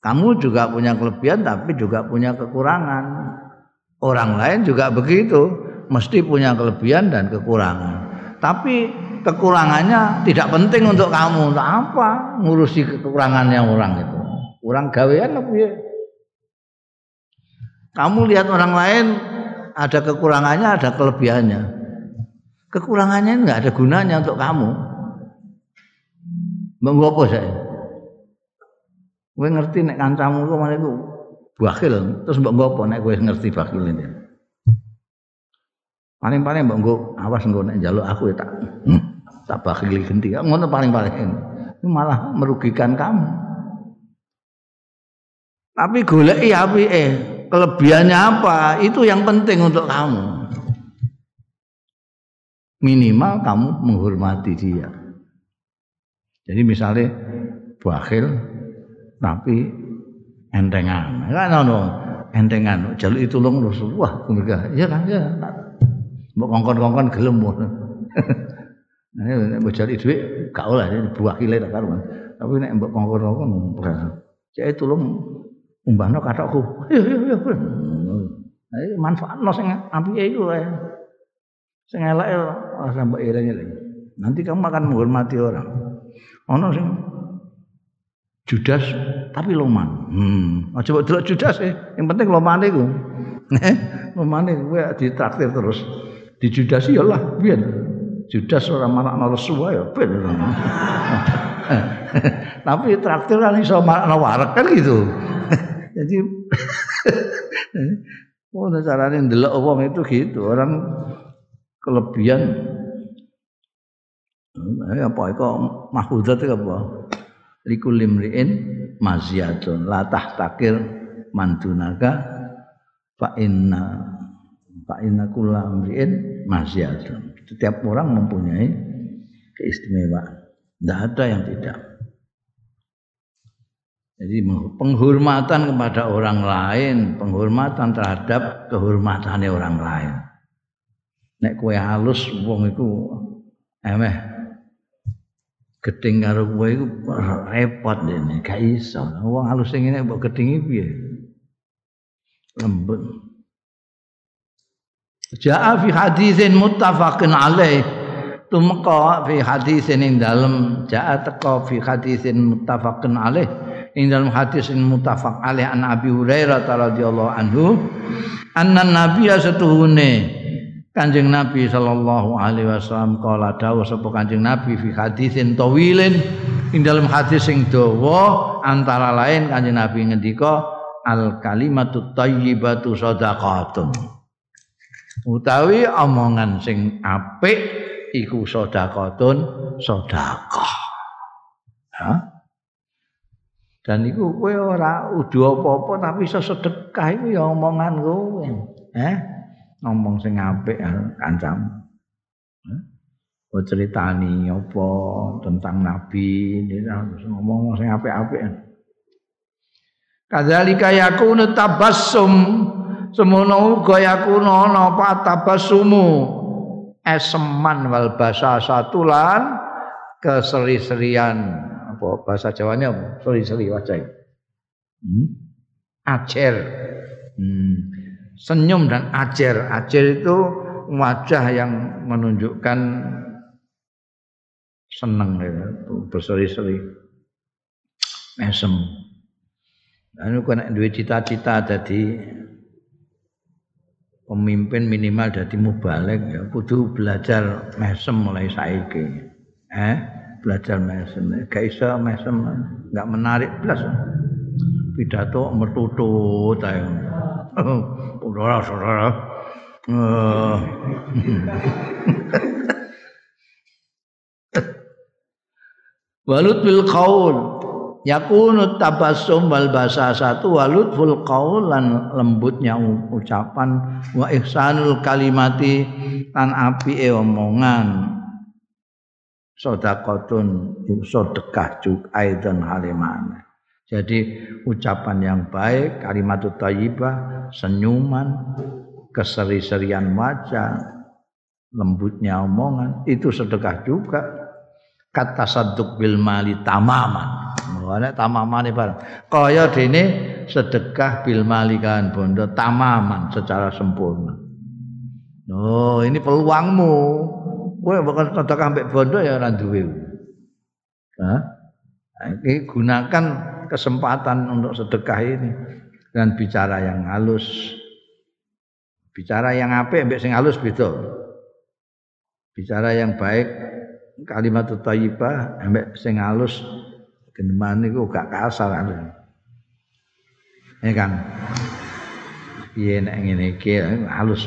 Kamu juga punya kelebihan tapi juga punya kekurangan. Orang lain juga begitu, mesti punya kelebihan dan kekurangan. Tapi kekurangannya tidak penting untuk kamu. Untuk apa ngurusi kekurangannya orang itu? Orang gawean apa ya? Kamu lihat orang lain ada kekurangannya, ada kelebihannya. Kekurangannya enggak ada gunanya untuk kamu. Apa saya? Kowe ngerti nek kancamu ku mana iku bakhil, terus mbok apa nek kowe ngerti bakhil ini? Paling-paling mbok nggo awas nggo nek njaluk aku ya tak hmm, tak bakhili genti. Ngono paling-paling. Ini malah merugikan kamu. Tapi goleki apike, kelebihannya apa? Itu yang penting untuk kamu. Minimal kamu menghormati dia. Jadi misalnya bakhil tapi entengan. Kan ono entengan jaluk itu long wah mereka ya kan ya mbok kongkon-kongkon gelem nek mbok jaluk dhuwit gak oleh kile tak karuan. Tapi nek mbok kongkon-kongkon cek tulung umbahno kathokku. Yo yo yo. Ayo manfaatno sing apike iku ae. Sing eleke ora mbok iring-iring. Nanti kamu akan menghormati orang. Ono sing Judas tapi loman. Hmm, aja mbok delok Judas eh. Yang penting lomane iku. lomane kowe ditraktir terus. Di Judas ya lah, biyen. Judas ora marakno lesu ya ben. tapi traktir kan iso marakno warek kan gitu. Jadi Oh, caranya ndelok wong itu gitu. Orang kelebihan eh, apa itu mahfudzat itu apa? Likul limriin maziatun latah takir mantunaga fa inna fa inna kulla amriin maziatun. Setiap orang mempunyai keistimewaan. Tidak ada yang tidak. Jadi penghormatan kepada orang lain, penghormatan terhadap kehormatannya orang lain. Nek kue halus wong iku emeh gedeng karo kowe iku repot dene, gak iso. Wong halus sing ngene mbok gedhingi piye? Lembut. Ja'a fi hadisin muttafaqin alaih. Tumeka fi hadisin ing dalem. Ja'a teka fi hadisin muttafaqin alaih. Ing dalam hadis yang mutafak alaih an Abi Hurairah radhiyallahu anhu. Anna nabiyya setuhune. Kanjeng Nabi sallallahu alaihi wasallam kala dawuh sapa Kanjeng Nabi fi hadisin tawilin. Ing dalam hadis sing dawa antara lain Kanjeng Nabi ngendika al kalimatut thayyibatu shadaqatun utawi omongan sing apik iku sedekahun sedekah ha Dan iku kowe ora udu apa-apa tapi iso sedekah iku ya omongan kowe. Eh? Ngomong sing apik kancamu. Oh ceritani apa tentang nabi ini ngomong sing apik-apik. Kadzalika yakunu tabassum semono uga yakunu ana apa tabassumu eseman wal basa satulan keseri-serian apa bahasa Jawanya apa? Seri-seri wajah. Hmm? Acer. Hmm. Senyum dan acer. Acer itu wajah yang menunjukkan senang ya, berseri-seri. Mesem. Anu kena duwe cita-cita jadi pemimpin minimal jadi mubalek ya kudu belajar mesem mulai saiki. Eh? belajar mesem. Gak iso mesem gak menarik plus pidato mertutut ayo saudara. Saudara walut bil qaul yakunu tabassum wal satu walut ful qaul lan lembutnya ucapan wa ihsanul kalimati tan api e omongan sodakotun sodekah juga aidan halimana. Jadi ucapan yang baik, kalimat thayyibah, senyuman, keseri-serian wajah, lembutnya omongan itu sedekah juga. Kata saduk bil mali tamaman. Mana tamaman barang. Kaya dene sedekah bil mali kan bondo tamaman secara sempurna. Oh, ini peluangmu kowe bakal sedekah ambek bondo ya ora duwe. Hah? Ini gunakan kesempatan untuk sedekah ini dengan bicara yang halus. Bicara yang apik ambek sing halus beda. Bicara yang baik kalimat thayyibah ambek sing halus geneman niku gak kasar kan. Ya kan. Piye nek ngene iki halus.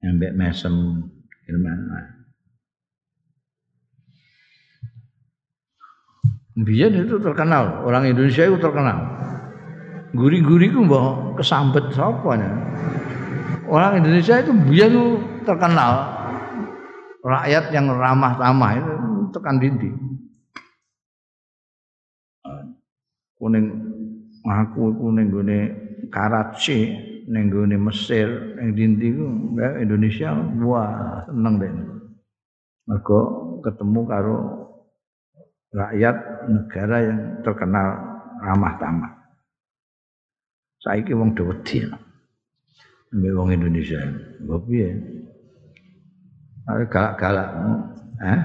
Ambek mesem gimana. Biyen itu terkenal, orang Indonesia itu terkenal. Guri-guri itu mbah kesambet sapa Orang Indonesia itu biyen itu terkenal rakyat yang ramah-tamah itu tekan dindi. Kuning aku kuning gone Karachi ning gone Mesir, ning dindi ku Indonesia wah seneng deh. Mergo ketemu karo rakyat negara yang terkenal ramah tamah. Saiki wong do wedi. Mbek wong Indonesia. Mbok? Are galak-galak. Eh?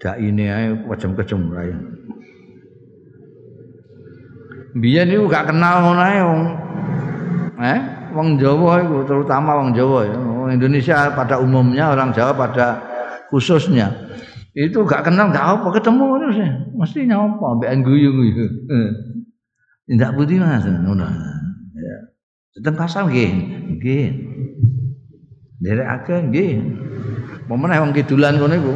Dak ini ae kejem-kejem rae. Biyen niku gak kenal ngono ae wong. Eh? Wong Jawa itu terutama wong Jawa ya. Wong Indonesia pada umumnya orang Jawa pada khususnya itu gak kenal gak apa ketemu terus ya. Mesti nyapa mbek guyu-guyu. Tidak putih mas, ngono. Ya. Tentang kasar nggih, nggih. Derek akeh nggih. Momen wong kidulan ngono iku.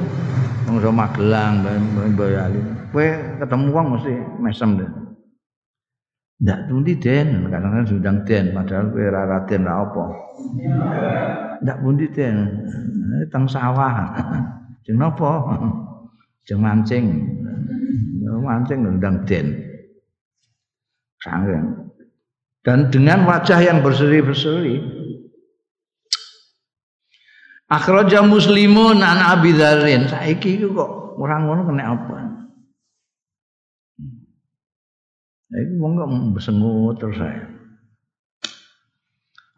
Wong Magelang, Boyolali. Kowe ketemu wong mesti mesem deh. Ndak pundi den, kadang-kadang sundang den, padahal kowe ora raden ra apa. Ndak pundi den, eh, teng sawah. Jeng napa? Jeng mancing. Mancing ndang den. Sangen. Dan dengan wajah yang berseri-berseri. Akhraja muslimun an Abi Dzarrin. Saiki kok orang ngono kena apa? Iku wong kok besengut terus saya.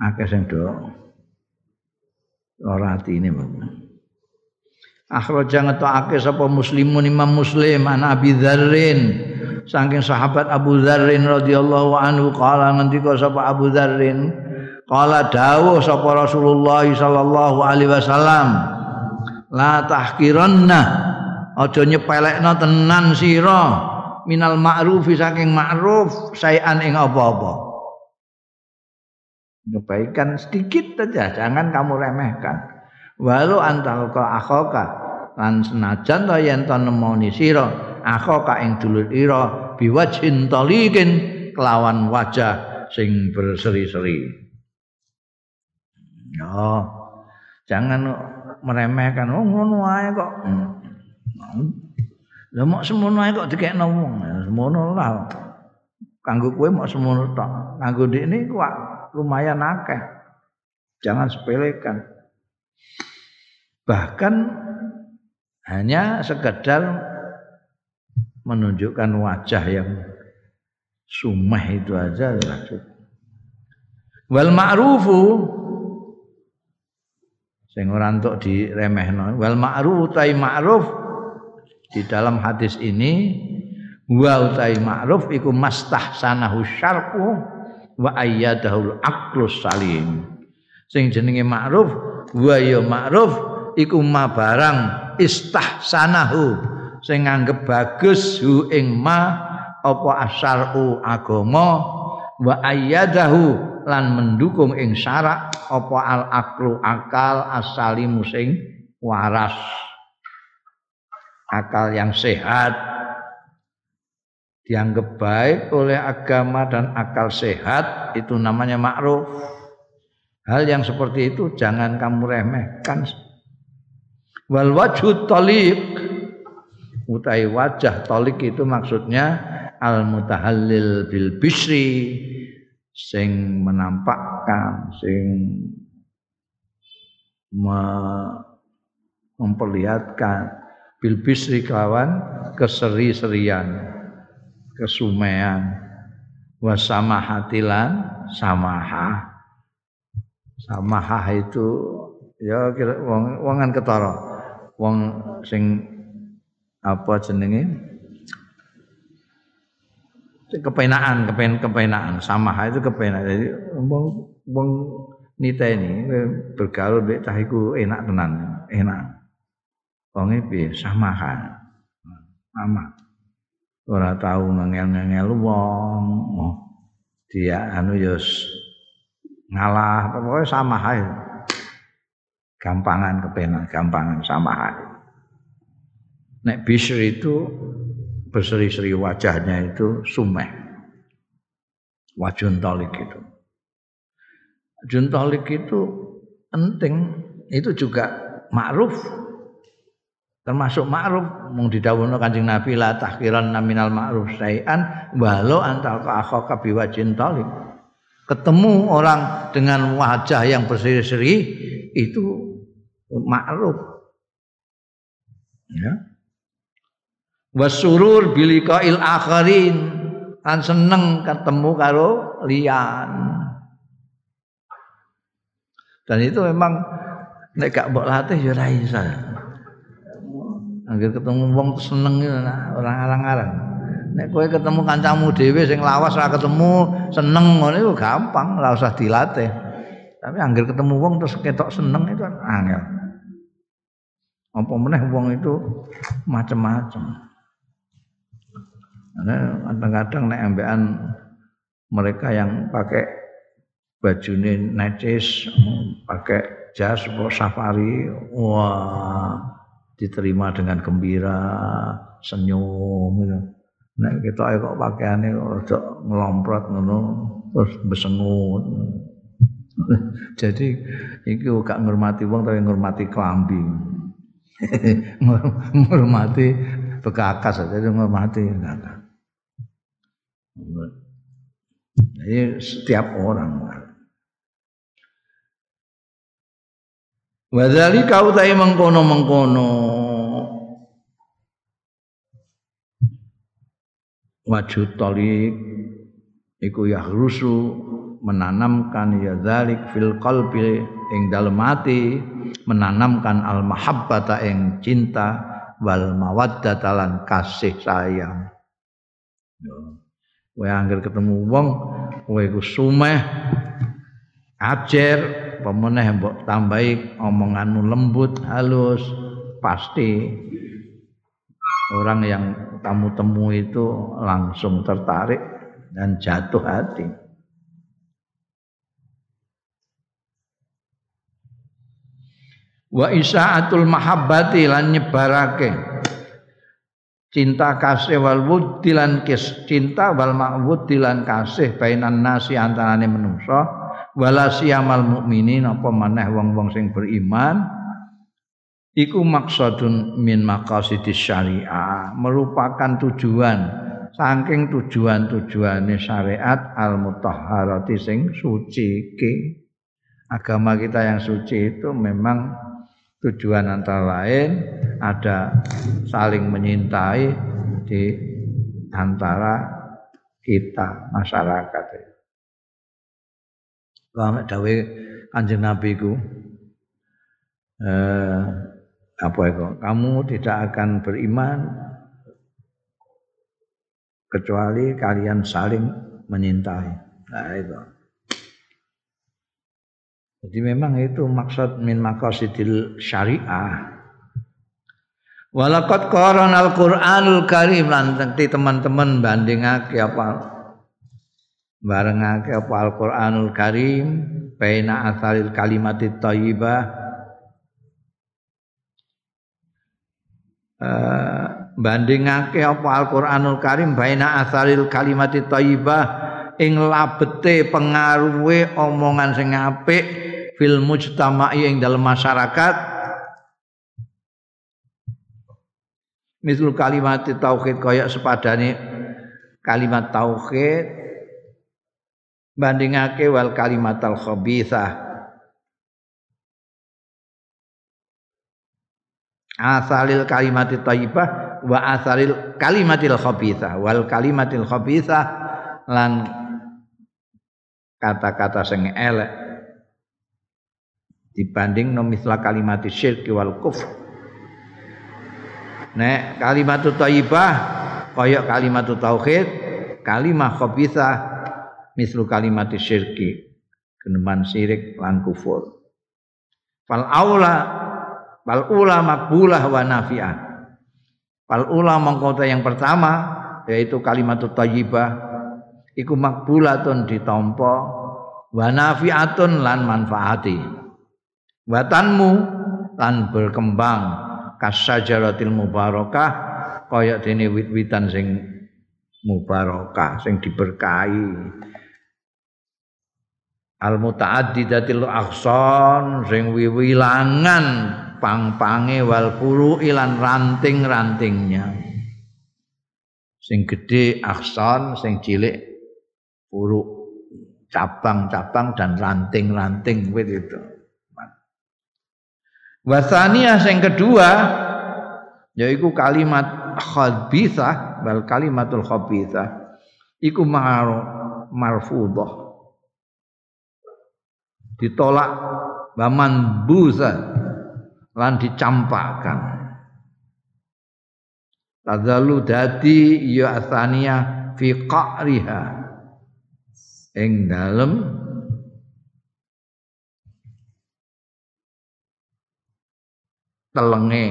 Akeh sing do ora atine Bapak. Akhraja ngetokake sapa muslimun Imam Muslim an Abi Dzarrin saking sahabat Abu Dzarrin radhiyallahu anhu kala ngendika sapa Abu Dzarrin kala dawuh sapa Rasulullah sallallahu alaihi wasallam la tahkiranna aja nyepelekno tenan sira minal ma'rufi saking ma'ruf sayan ing apa-apa. Kebaikan sedikit saja, jangan kamu remehkan. Walau antal ka akhoka lan senajan to yen to nemoni sira akhoka ing dulur ira biwajhin talikin kelawan wajah sing berseri-seri. Ya, jangan meremehkan oh ngono ae kok. Hmm. Lah mok semono ae kok dikekno wong. Semono lah. Kanggo kowe mok semono tok. Kanggo ndekne kuwi lumayan akeh. Jangan sepelekan. Bahkan hanya sekedar menunjukkan wajah yang sumah itu aja cukup. Wal ma'rufu sing ora entuk diremehno. Wal ma'ruf tai ma'ruf. Di dalam hadis ini wa utai ma'ruf iku mastahsanahu syar'u wa ayyadahul aqlus salim. Sing jenenge ma'ruf wa ya ma'ruf iku ma barang istahsanahu. Sing nganggep bagus hu ing ma apa asyar'u agama wa ayyadahu lan mendukung ing syarak apa al aqlu akal asalimu sing waras akal yang sehat dianggap baik oleh agama dan akal sehat itu namanya ma'ruf. Hal yang seperti itu jangan kamu remehkan. Wal wajhu taliq utai wajah talik itu maksudnya al mutahallil bil bisri sing menampakkan sing memperlihatkan bil kawan keseri-serian kesumean wasamahatilan samaha. Samaha itu ya kira wong wongan ketara. Wong sing apa jenenge kepenaan kepen kepenaan. Samaha itu kepenaan. Jadi wong wong niteni bergaul mbek cah iku enak tenan enak. Wonge piye? Samahan sama. Ora tahu ngengel-ngengel wong oh, dia anu ya ngalah pokoknya sama ae gampangan kepenak gampangan sama ae nek bisr itu berseri-seri wajahnya itu sumeh. Wajun tolik itu. Wajun tolik itu penting. Itu juga ma'ruf. Termasuk ma'ruf. Mung didhawuhna Kanjeng Nabi la tahkiran naminal ma'ruf sayan walau antal ka akhaka biwajin talib ketemu orang dengan wajah yang berseri-seri itu ma'ruf. Ya wasurur il akharin kan seneng ketemu karo lian dan itu memang nek gak mbok latih ya ora iso Angger ketemu wong seneng orang arang-arang. Nek kowe ketemu kancamu dhewe sing lawas ora ketemu seneng ngono iku gampang, ora usah dilatih. Tapi angger ketemu wong terus ketok seneng itu angel. Apa meneh wong itu macam-macam. Karena kadang-kadang nek ambekan mereka yang pakai baju necis, pakai jas safari, wah diterima dengan gembira, senyum gitu. Nek kita kok pakaiane rada ngelomprot ngono terus besengut. Jadi iki gak ngurmati wong tapi ngurmati klambi. ngurmati bekakas jadi ngurmati Jadi setiap orang. Wadali kau tai mengkono mengkono wajud tolik iku yahrusu menanamkan ya dzalik fil qalbi ing dalem ati menanamkan al mahabbata ing cinta wal mawaddata kasih sayang kowe angger ketemu wong kowe iku sumeh ajer pemeneh mbok tambahi omonganmu lembut halus pasti orang yang kamu temui itu langsung tertarik dan jatuh hati. Wa isa'atul mahabbati lan nyebarake cinta kasih wal wudilan kis cinta wal ma'wudilan kasih bainan nasi antarane menungso wala siyamal mukminin apa maneh wong-wong sing beriman iku maksudun min maqasidis syariah merupakan tujuan saking tujuan-tujuane syariat al mutahharati sing suci. Ke agama kita yang suci itu memang tujuan antara lain ada saling menyintai di antara kita masyarakat. Lama dawe kanjeng Nabi ku eh, apa itu? Kamu tidak akan beriman kecuali kalian saling menyintai. Nah itu. Jadi memang itu maksud min maqasidil syariah. Walakot koron Al-Qur'anul Karim nanti teman-teman bandingake apa barengake apa Al-Qur'anul Karim baina asalil kalimatit thayyibah uh, bandingake apa Al-Qur'anul Karim baina asaril kalimat thayyibah ing labete pengaruhe omongan sing apik fil mujtama'i ing dalam masyarakat. Misal kalimat tauhid kaya sepadane kalimat tauhid. Bandingake wal kalimat al khabithah. Asalil kalimati thayyibah wa asalil kalimatil khabithah. Wal kalimatil khabithah lan kata-kata sing elek dibanding nomisla kalimati syirk wal kufr nek kalimatut thayyibah kaya kalimatut tauhid kalimah khabithah mislu kalimati syirki geneman syirik lan kufur fal aula Fal ula makbulah wa nafi'ah. Fal ula mengkota yang pertama yaitu kalimat thayyibah iku makbulatun ditampa wa nafi'atun lan manfaati. Watanmu lan berkembang. Kasajaratil mubarakah. Kaya dene wit-witan sing mubarakah sing diberkahi. Al mutaaddidatil ahsan sing wiwilangan pang-pange wal furu ilan ranting-rantingnya. Sing gede akson sing cilik furu cabang-cabang dan ranting-ranting wit itu wasania sing kedua yaiku kalimat khabithah wal kalimatul khabithah iku marfudhah ditolak baman buza lan dicampakkan. Tadalu dadi ya asania fi qa'riha. Ing dalem telenge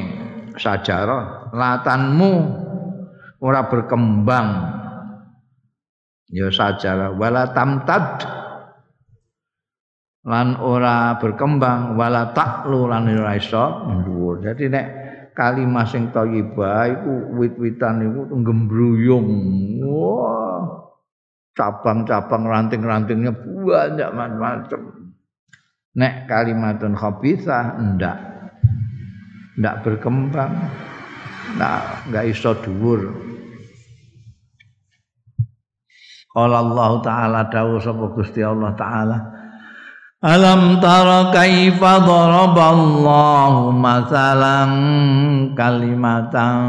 sajarah latanmu ora berkembang ya sajarah wala tamtad lan ora berkembang wala taklu lan ora iso nek kalimah sing thayyibah iku wit-witan iku. Wah. Cabang-cabang ranting-rantingnya banyak macam-macam. Nek kalimatun khabithah ndak. Ndak berkembang. Ndak enggak iso dhuwur. Qala Allah taala dawuh sapa Gusti Allah taala Alam tara kaifa daraballahu masalan kalimatan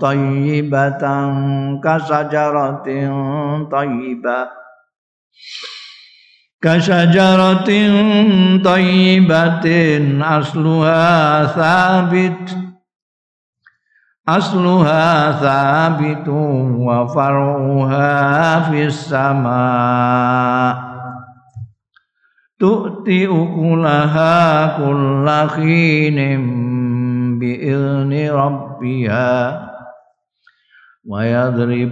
thayyibatan kasajaratin thayyibah kasajaratin thayyibatin asluha sabit asluha sabitun wa faruha fis sama' tu'ti ukulaha kulla khinin bi'izni rabbiha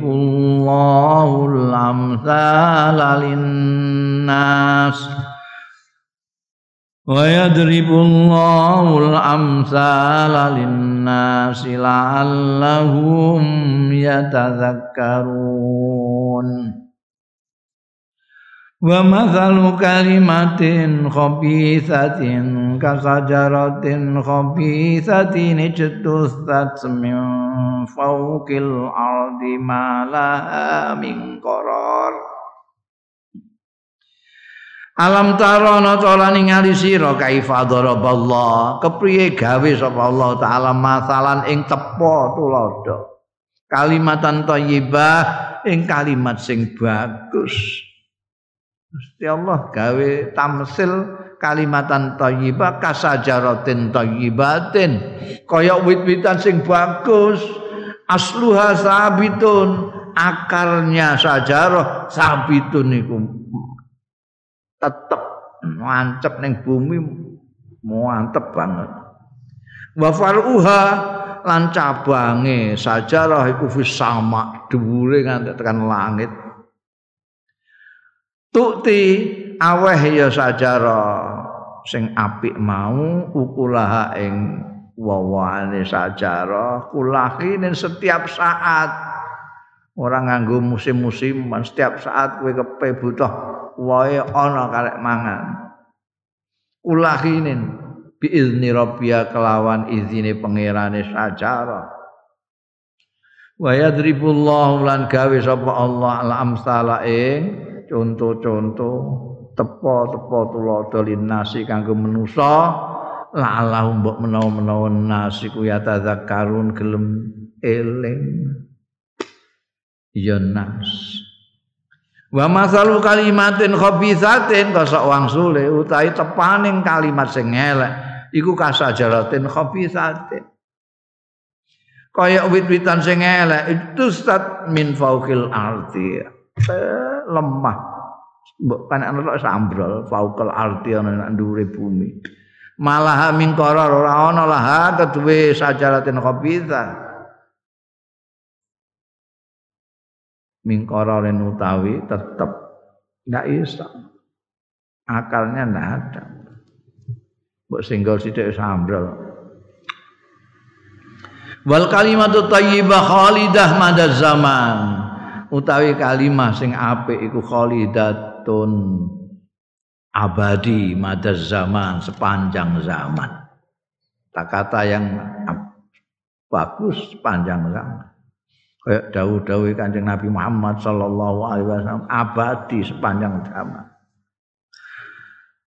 Allahu al-amthala lin-nas wa yadribu Allahu al-amthala lin-nas la'allahum yatadhakkarun wa mathalu kalimatin khabithatin kasajaratin khabithatin ijtusat min fawqil ardi ma laha min qarar. Alam tarono cara ningali sira kaifa daraballah? Kepriye gawe sapa Allah taala masalan ing tepo tulodo kalimatan thayyibah ing kalimat sing bagus Gusti Allah gawe tamsil kalimatan thayyibah kasajaratin thayyibatin. Kaya wit-witan sing bagus. Asluha sabitun. Akarnya sajarah sabitun iku tetep mancep ning bumi. Mantep banget. Wa faruha lan cabange sajarah iku fis sama dhuwure nganti tekan langit Tukti aweh ya sajara. Sing apik mau ukulaha ing wawane sajara. Kulahine setiap saat. Orang nganggo musim-musim setiap saat kowe kepe butuh wae ana karek mangan. Kulahinin biizni rabbia kelawan izine pangerane sajara. Wa yadribullahu lan gawe sapa Allah al amsala ing contoh-contoh tepo-tepo tulodo linasi kanggo menusa lalah mbok menawa-menawa nasi ku ya gelem eling. Ya nas. Wa masalu kalimatin khabithatin kosok wangsule utahe tepaning kalimat sing elek iku kasajaratin khabithatin kaya wit-witan sing elek itu stat min fauqil ardi lemah. Mbok panek ana sambrol faukal arti ana dhuwure bumi. Malah min qarar ora ana lah keduwe sajaratin khabitha. Min qararin utawi tetep. Ndak iso. Akalnya ndak ada. Mbok singgol sithik sambrol wal kalimatu thayyibah khalidah madaz zaman utawi kalimah sing apik iku khalidatun abadi madaz zaman sepanjang zaman. Kata yang bagus sepanjang zaman. Kayak dawuh-dawuh Kanjeng Nabi Muhammad sallallahu alaihi wasallam abadi sepanjang zaman.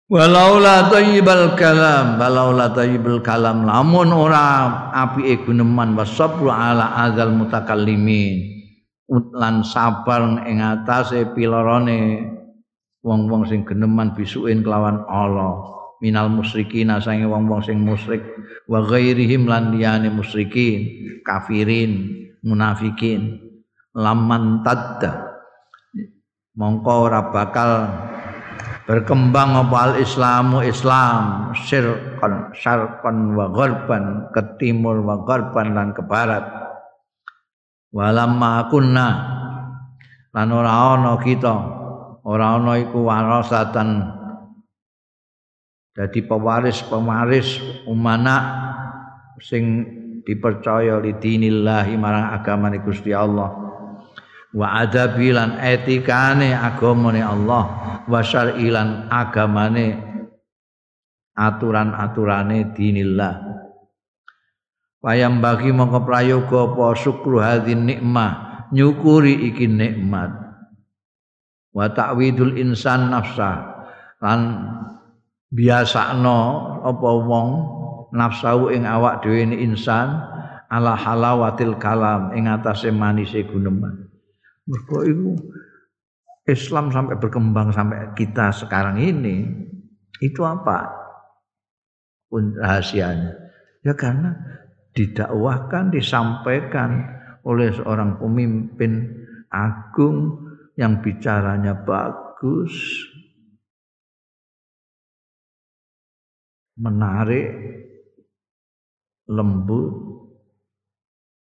Walaula thayyibal kalam, walaula thayyibal kalam. Lamun ora apike guneman wasabru ala adzal mutakallimin. Lan sabar ing atase pilorone wong-wong sing geneman bisuin kelawan Allah. Minal musyrikin sange wong-wong sing musyrik wa ghairihim lan liyane musyrikin kafirin munafikin. Laman tadda. Mongko ora bakal berkembang apa al islamu islam. Syirqan syarqan wa gharban ke timur wa gharban lan ke barat walamma kunna lan ora ana kita. Ora ana iku warasatan. Dadi pewaris-pewaris umana sing dipercaya li dinillahi marang agamane Gusti Allah. Wa adabi lan etikane agamane Allah. Wa syar'i lan agamane aturan-aturane dinillah wayam bagi mongko prayoga apa syukru hadzin nikmah nyukuri iki nikmat. Wa ta'widul insan nafsa lan biasakno apa wong nafsu ing awak dhewe insan ala halawatil kalam ing atase manise guneman. Mergo itu Islam sampai berkembang sampai kita sekarang ini itu apa? Pun rahasianya. Ya karena didakwahkan disampaikan oleh seorang pemimpin agung yang bicaranya bagus menarik lembut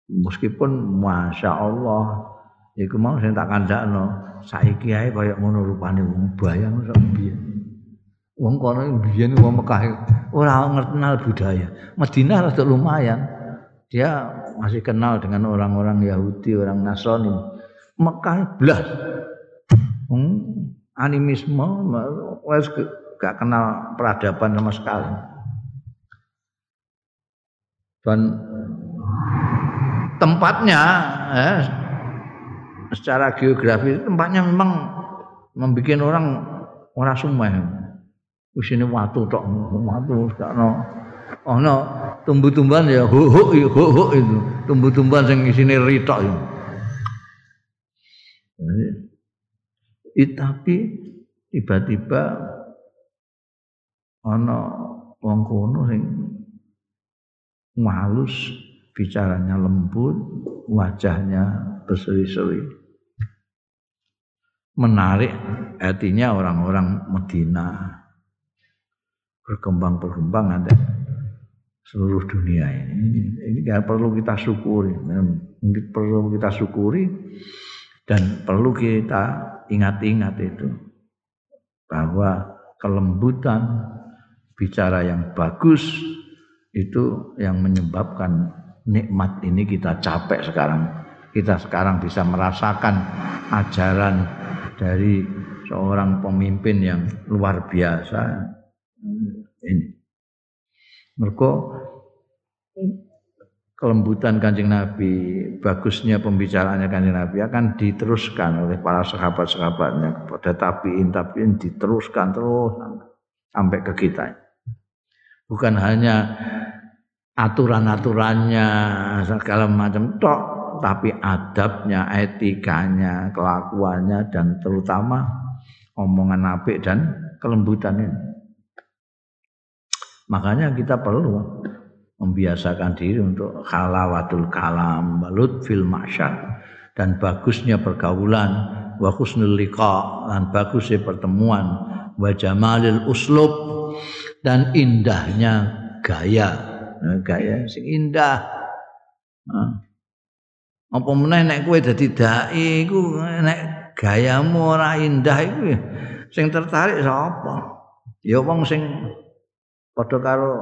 meskipun masya Allah Iku mau sing tak kandakno, saiki ae kaya ngono rupane wong bayang biyen. Wong kono biyen wong Mekah ora ngerti budaya. Madinah rada lumayan. Dia masih kenal dengan orang-orang Yahudi, orang Nasrani. Mekah blas. Hmm, animisme wis gak kenal peradaban sama sekali. Dan tempatnya eh, secara geografi tempatnya memang membuat orang orang sumeh. Wis ini watu tok, watu sakno. Ono tumbuh-tumbuhan ya huk ya huk itu. Tumbuh-tumbuhan sing isine ritok itu. It, tapi tiba-tiba ana wong kono sing halus bicaranya lembut wajahnya berseri-seri menarik hatinya orang-orang Medina berkembang berkembang ada seluruh dunia ini. Ini kan perlu kita syukuri. Ini perlu kita syukuri dan perlu kita ingat-ingat itu bahwa kelembutan bicara yang bagus itu yang menyebabkan nikmat ini kita capek sekarang. Kita sekarang bisa merasakan ajaran dari seorang pemimpin yang luar biasa ini. Mereka kelembutan kanjeng Nabi, bagusnya pembicaraannya kanjeng Nabi akan diteruskan oleh para sahabat-sahabatnya kepada tabiin tabiin diteruskan terus sampai ke kita. Bukan hanya aturan-aturannya segala macam tok tapi adabnya, etikanya, kelakuannya dan terutama omongan apik dan kelembutan ini. Makanya kita perlu membiasakan diri untuk halawatul kalam, balut fil masyar dan bagusnya pergaulan, wa husnul liqa dan bagusnya pertemuan, wa jamalil uslub dan indahnya gaya, nah, gaya sing indah. Nah, apa meneh nek kowe dadi dai iku nek gayamu ora indah iku ya, sing tertarik sapa? Ya wong sing padha karo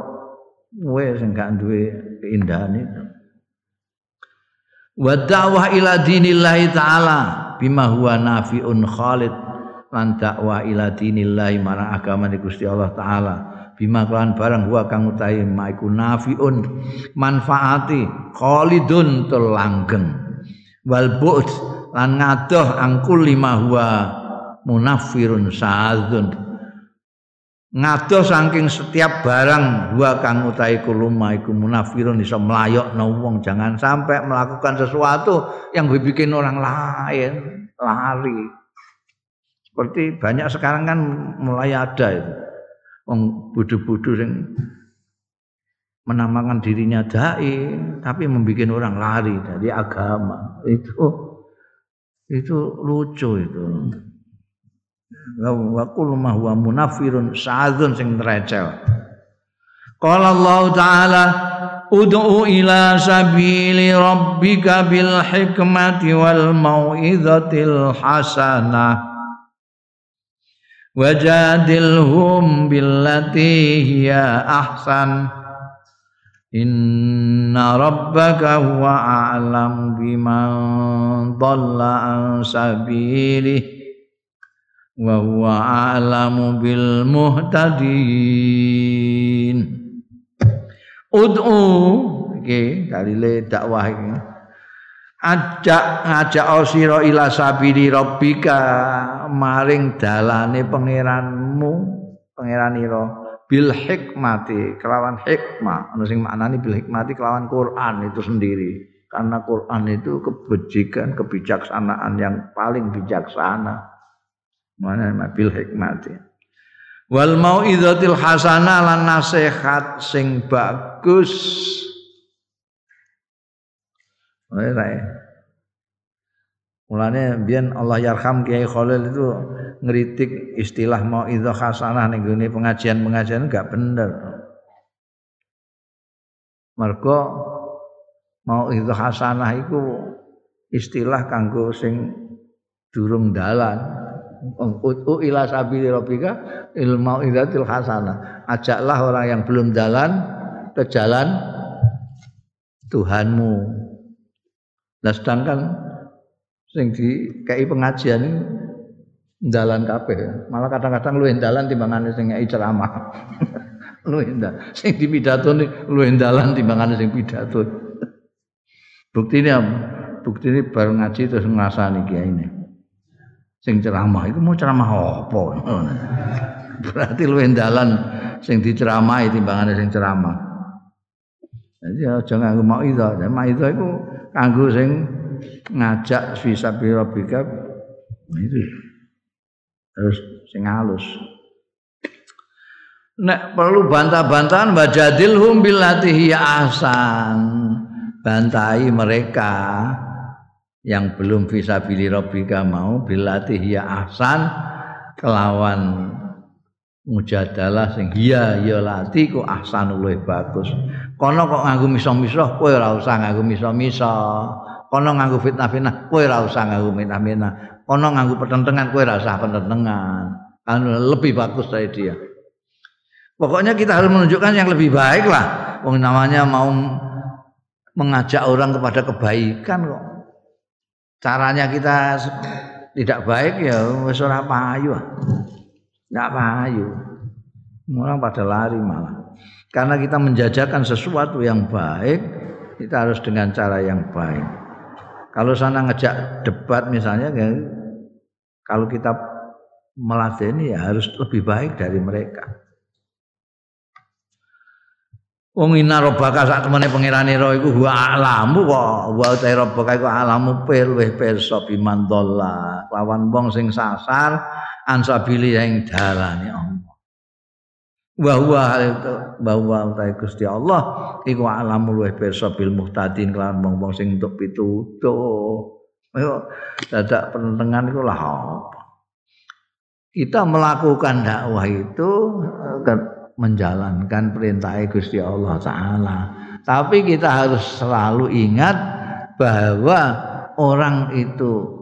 kowe sing gak duwe keindahan itu. Wa da'wah ila dinillahi ta'ala bima huwa nafi'un khalid lan dakwah ila dinillahi marang agama Gusti Allah taala bima kelawan barang huwa kang utahe maiku nafiun manfaati khalidun telanggeng wal bu'd lan ngadoh angkul lima huwa munaffirun sa'adzun ngadoh saking setiap barang dua kang utai kuluma iku munafirun iso melayok wong. Jangan sampai melakukan sesuatu yang bikin orang lain lari. Seperti banyak sekarang kan mulai ada itu. Wong budu-budu yang menamakan dirinya dai tapi membuat orang lari dari agama. Itu itu lucu itu wa kullu ma huwa munafirun sa'adzun sing trecel qala Allah taala ud'u ila sabili rabbika bil hikmati wal mau'izatil hasanah. Wajadilhum billati hiya ahsan. Inna rabbaka huwa a'lam biman dhalla an sabilihi wa huwa a'lamu bil muhtadin. Ud'u iki dalile dakwah iki. Ajak ngajak sira ila sabili rabbika maring dalane pangeranmu pangeranira bil hikmati kelawan hikmah. Ana sing maknani bil hikmati kelawan Quran itu sendiri. Karena Quran itu kebajikan kebijaksanaan yang paling bijaksana mana bil hikmati wal mau'izatil hasanah lan nasihat sing bagus ora Mulane biyen Allah yarham Kiai Khalil itu ngeritik istilah mau'izah hasanah ning gone pengajian-pengajian enggak bener. Mergo mau'izah hasanah iku istilah kanggo sing durung dalan. Ud'u ila sabili rabbika il mau'izatil hasanah. Ajaklah orang yang belum jalan ke jalan Tuhanmu. Nah sedangkan sing di KI pengajian ini dalan kabeh. Malah kadang-kadang luwih dalan timbangane sing ngeki ceramah. luwih dalan. Sing di pidato luwih dalan timbangane sing pidato. Ini bukti ini baru ngaji terus ngrasani kiai ini sing ceramah. Itu mau ceramah apa? Berarti lu dalan sing diceramahi timbangane sing ceramah. Jadi aja nganggo mau itu itu kanggo sing ngajak birobika itu. Terus sing halus. Nek perlu bantah-bantahan wajadilhum billatihi ahsan. Bantai mereka yang belum bisa pilih robika mau bilatih ya ahsan kelawan mujadalah sing iya ya lati ku ahsan luwih bagus. Kono kok nganggo miso-miso kowe ora usah nganggo miso-miso. Kono nganggo fitnah-fitnah kowe ora usah nganggo fitnah-fitnah. Kono nganggo pertentangan kowe ora usah pertentangan. Kan lebih bagus dari dia. Pokoknya kita harus menunjukkan yang lebih baik lah wong namanya mau mengajak orang kepada kebaikan kok caranya kita tidak baik ya wis ora payu. Enggak payu. Orang pada lari malah. Karena kita menjajakan sesuatu yang baik, kita harus dengan cara yang baik. Kalau sana ngejak debat misalnya, ya, kalau kita melatih ini ya harus lebih baik dari mereka. Wong inna rabbaka sak temene pangerane ro iku wa alamu kok wa ta rabbaka iku alamu luweh pirsa biman dolla lawan wong sing sasar ansabili yang dalane Allah. Wa huwa itu bahwa ta Gusti Allah iku alamu luweh pirsa bil muhtadin kelawan wong-wong sing untuk pitutuh. Ayo dadak penentengan iku lah? Kita melakukan dakwah itu menjalankan perintah Gusti Allah taala. Tapi kita harus selalu ingat bahwa orang itu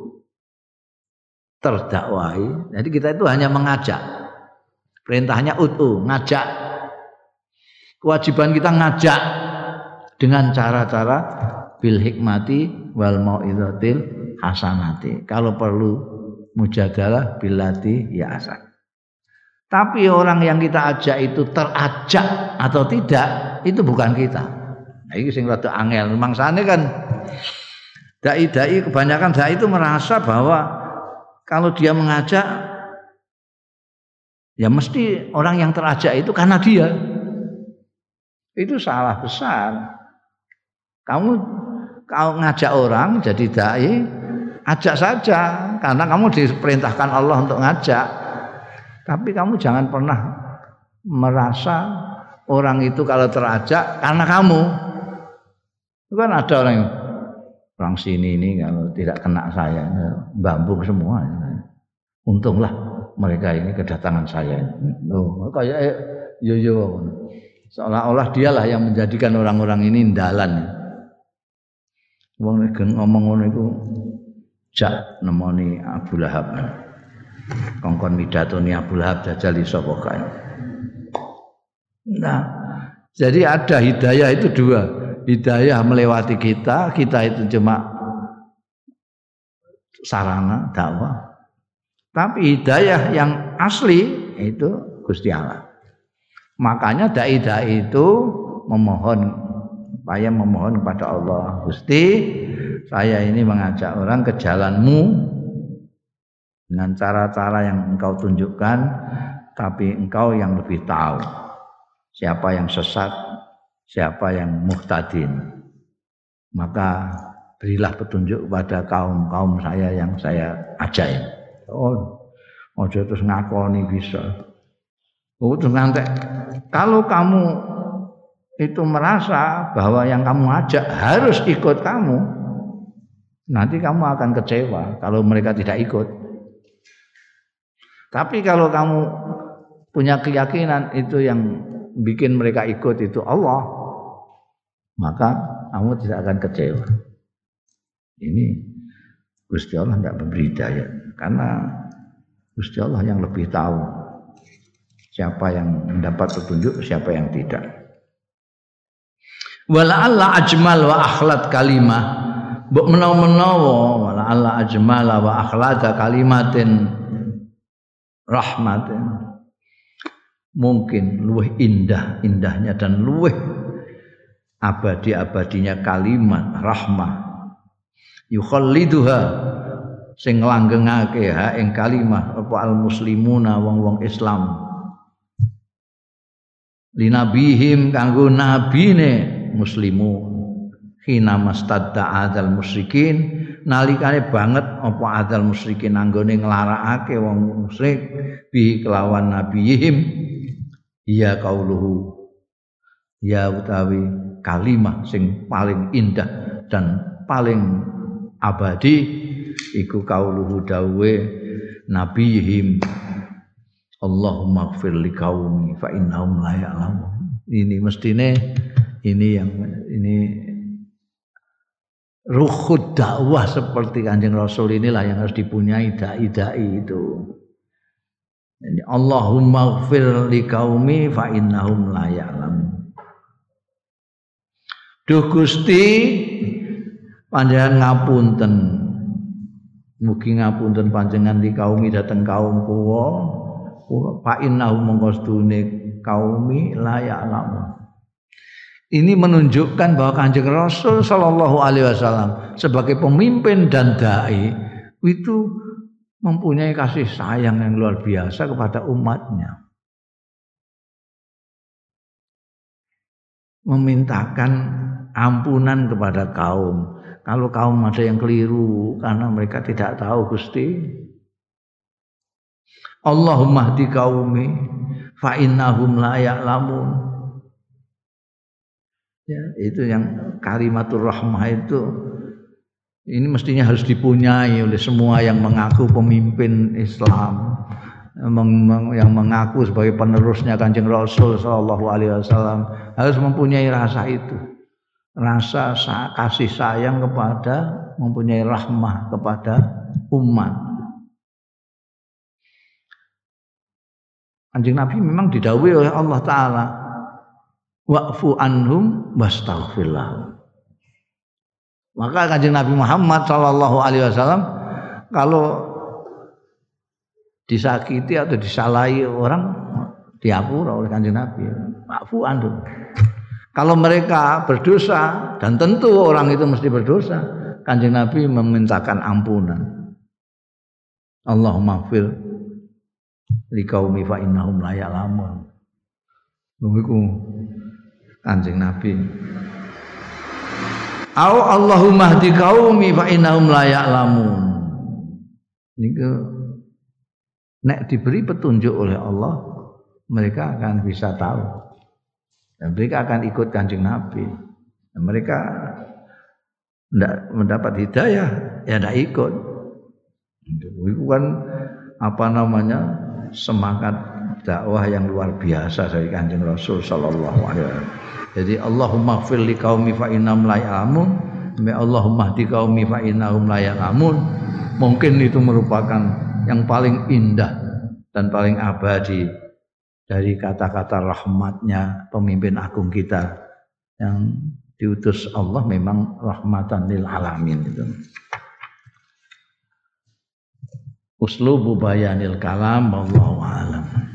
terdakwai. Jadi kita itu hanya mengajak. Perintahnya utu, ngajak. Kewajiban kita ngajak dengan cara-cara bil hikmati wal mau'izatil hasanati. Kalau perlu mujadalah bilati ya asan. Tapi orang yang kita ajak itu terajak atau tidak, itu bukan kita. Nah, ini sing rada angel. Mangsane kan dai-dai kebanyakan dai itu merasa bahwa kalau dia mengajak Ya mesti orang yang terajak itu karena dia. Itu salah besar. Kamu kau ngajak orang jadi dai, ajak saja karena kamu diperintahkan Allah untuk ngajak. Tapi kamu jangan pernah merasa orang itu kalau terajak karena kamu. Itu kan ada orang yang orang sini ini kalau tidak kena saya bambung semua. Untunglah mereka ini kedatangan saya. Oh, kayak eh, yo yo seolah-olah dialah yang menjadikan orang-orang ini dalan. Wong ngomong ngono iku jak nemoni Abu Lahab. Kongkon midatoni Abu Lahab jajal iso kae. Nah, jadi ada hidayah itu dua. Hidayah melewati kita, kita itu cuma sarana dakwah. Tapi hidayah yang asli itu Gusti Allah. Makanya dai-dai itu memohon supaya memohon kepada Allah Gusti saya ini mengajak orang ke jalanmu dengan cara-cara yang engkau tunjukkan tapi engkau yang lebih tahu siapa yang sesat siapa yang muhtadin. Maka berilah petunjuk kepada kaum-kaum saya yang saya ajak oh ojo terus ngakoni bisa. Oh terus nanti kalau kamu itu merasa bahwa yang kamu ajak harus ikut kamu, nanti kamu akan kecewa kalau mereka tidak ikut. Tapi kalau kamu punya keyakinan itu yang bikin mereka ikut itu Allah, maka kamu tidak akan kecewa. Ini Gusti Allah tidak memberi daya karena Gusti Allah yang lebih tahu siapa yang mendapat petunjuk, siapa yang tidak. Wala alla ajmal wa akhlat kalimah. Mbok menawa-menawa wala alla ajmal wa akhlata kalimatin rahmatin mungkin luweh indah indahnya dan luweh abadi abadinya kalimat rahmah. Yukhalliduha sing langgengake ha ing kalimah apa al muslimuna wong-wong Islam. Linabihim kanggo nabine muslimun. Hina mastadda adzal musyrikin nalikane banget apa adzal musyrikin anggone nglarakake wong musyrik bi kelawan nabiyihim ya kauluhu. Ya utawi kalimah sing paling indah dan paling abadi iku kauluhu dawe nabiyihim Allahumma gfir li qaumi fa innahum la ya'lamun. Ini mestine ini yang ini ruhud dakwah seperti kanjeng Rasul inilah yang harus dipunyai dai-dai itu. Jadi Allahumma gfir li kaumi fa innahum la ya'lam. Duh Gusti panjenengan ngapunten. Mugi ngapunten panjenengan di kaumi dateng kaum kuwa. Fa innahum mongko kaumi la ya'lamun. Ini menunjukkan bahwa Kanjeng Rasul Shallallahu Alaihi Wasallam sebagai pemimpin dan dai itu mempunyai kasih sayang yang luar biasa kepada umatnya. Memintakan ampunan kepada kaum. Kalau kaum ada yang keliru karena mereka tidak tahu Gusti. Allahumma di kaumi fa innahum la ya'lamun. Ya, itu yang kalimatur rahmah itu ini mestinya harus dipunyai oleh semua yang mengaku pemimpin Islam yang mengaku sebagai penerusnya Kanjeng Rasul Shallallahu Alaihi Wasallam harus mempunyai rasa itu. Rasa kasih sayang kepada mempunyai rahmah kepada umat. Kanjeng Nabi memang didawi oleh Allah Taala wa'fu anhum wastaghfir lahum. Maka kanjeng Nabi Muhammad Shallallahu Alaihi Wasallam kalau disakiti atau disalahi orang diapura oleh kanjeng Nabi. Wa'fu anhum. Kalau mereka berdosa dan tentu orang itu mesti berdosa, kanjeng Nabi memintakan ampunan. Allahumma fir liqaumi fa innahum la ya'lamun. Kanjeng Nabi. Au Allahumma hdi qaumi fa innahum la ya'lamun. Niku nek diberi petunjuk oleh Allah, mereka akan bisa tahu. Dan mereka akan ikut Kanjeng Nabi. Dan mereka tidak mendapat hidayah, ya tidak ikut. Itu kan apa namanya semangat dakwah yang luar biasa dari kanjeng Rasul Sallallahu Alaihi Wasallam. Jadi Allahumma fir li qaumi fa la ya'lamun. Allahumma hdi qaumi fa innahum ya'lamun. Mungkin itu merupakan yang paling indah dan paling abadi dari kata-kata rahmatnya pemimpin agung kita yang diutus Allah memang rahmatan lil alamin itu. Uslubu bayanil kalam wallahu alam.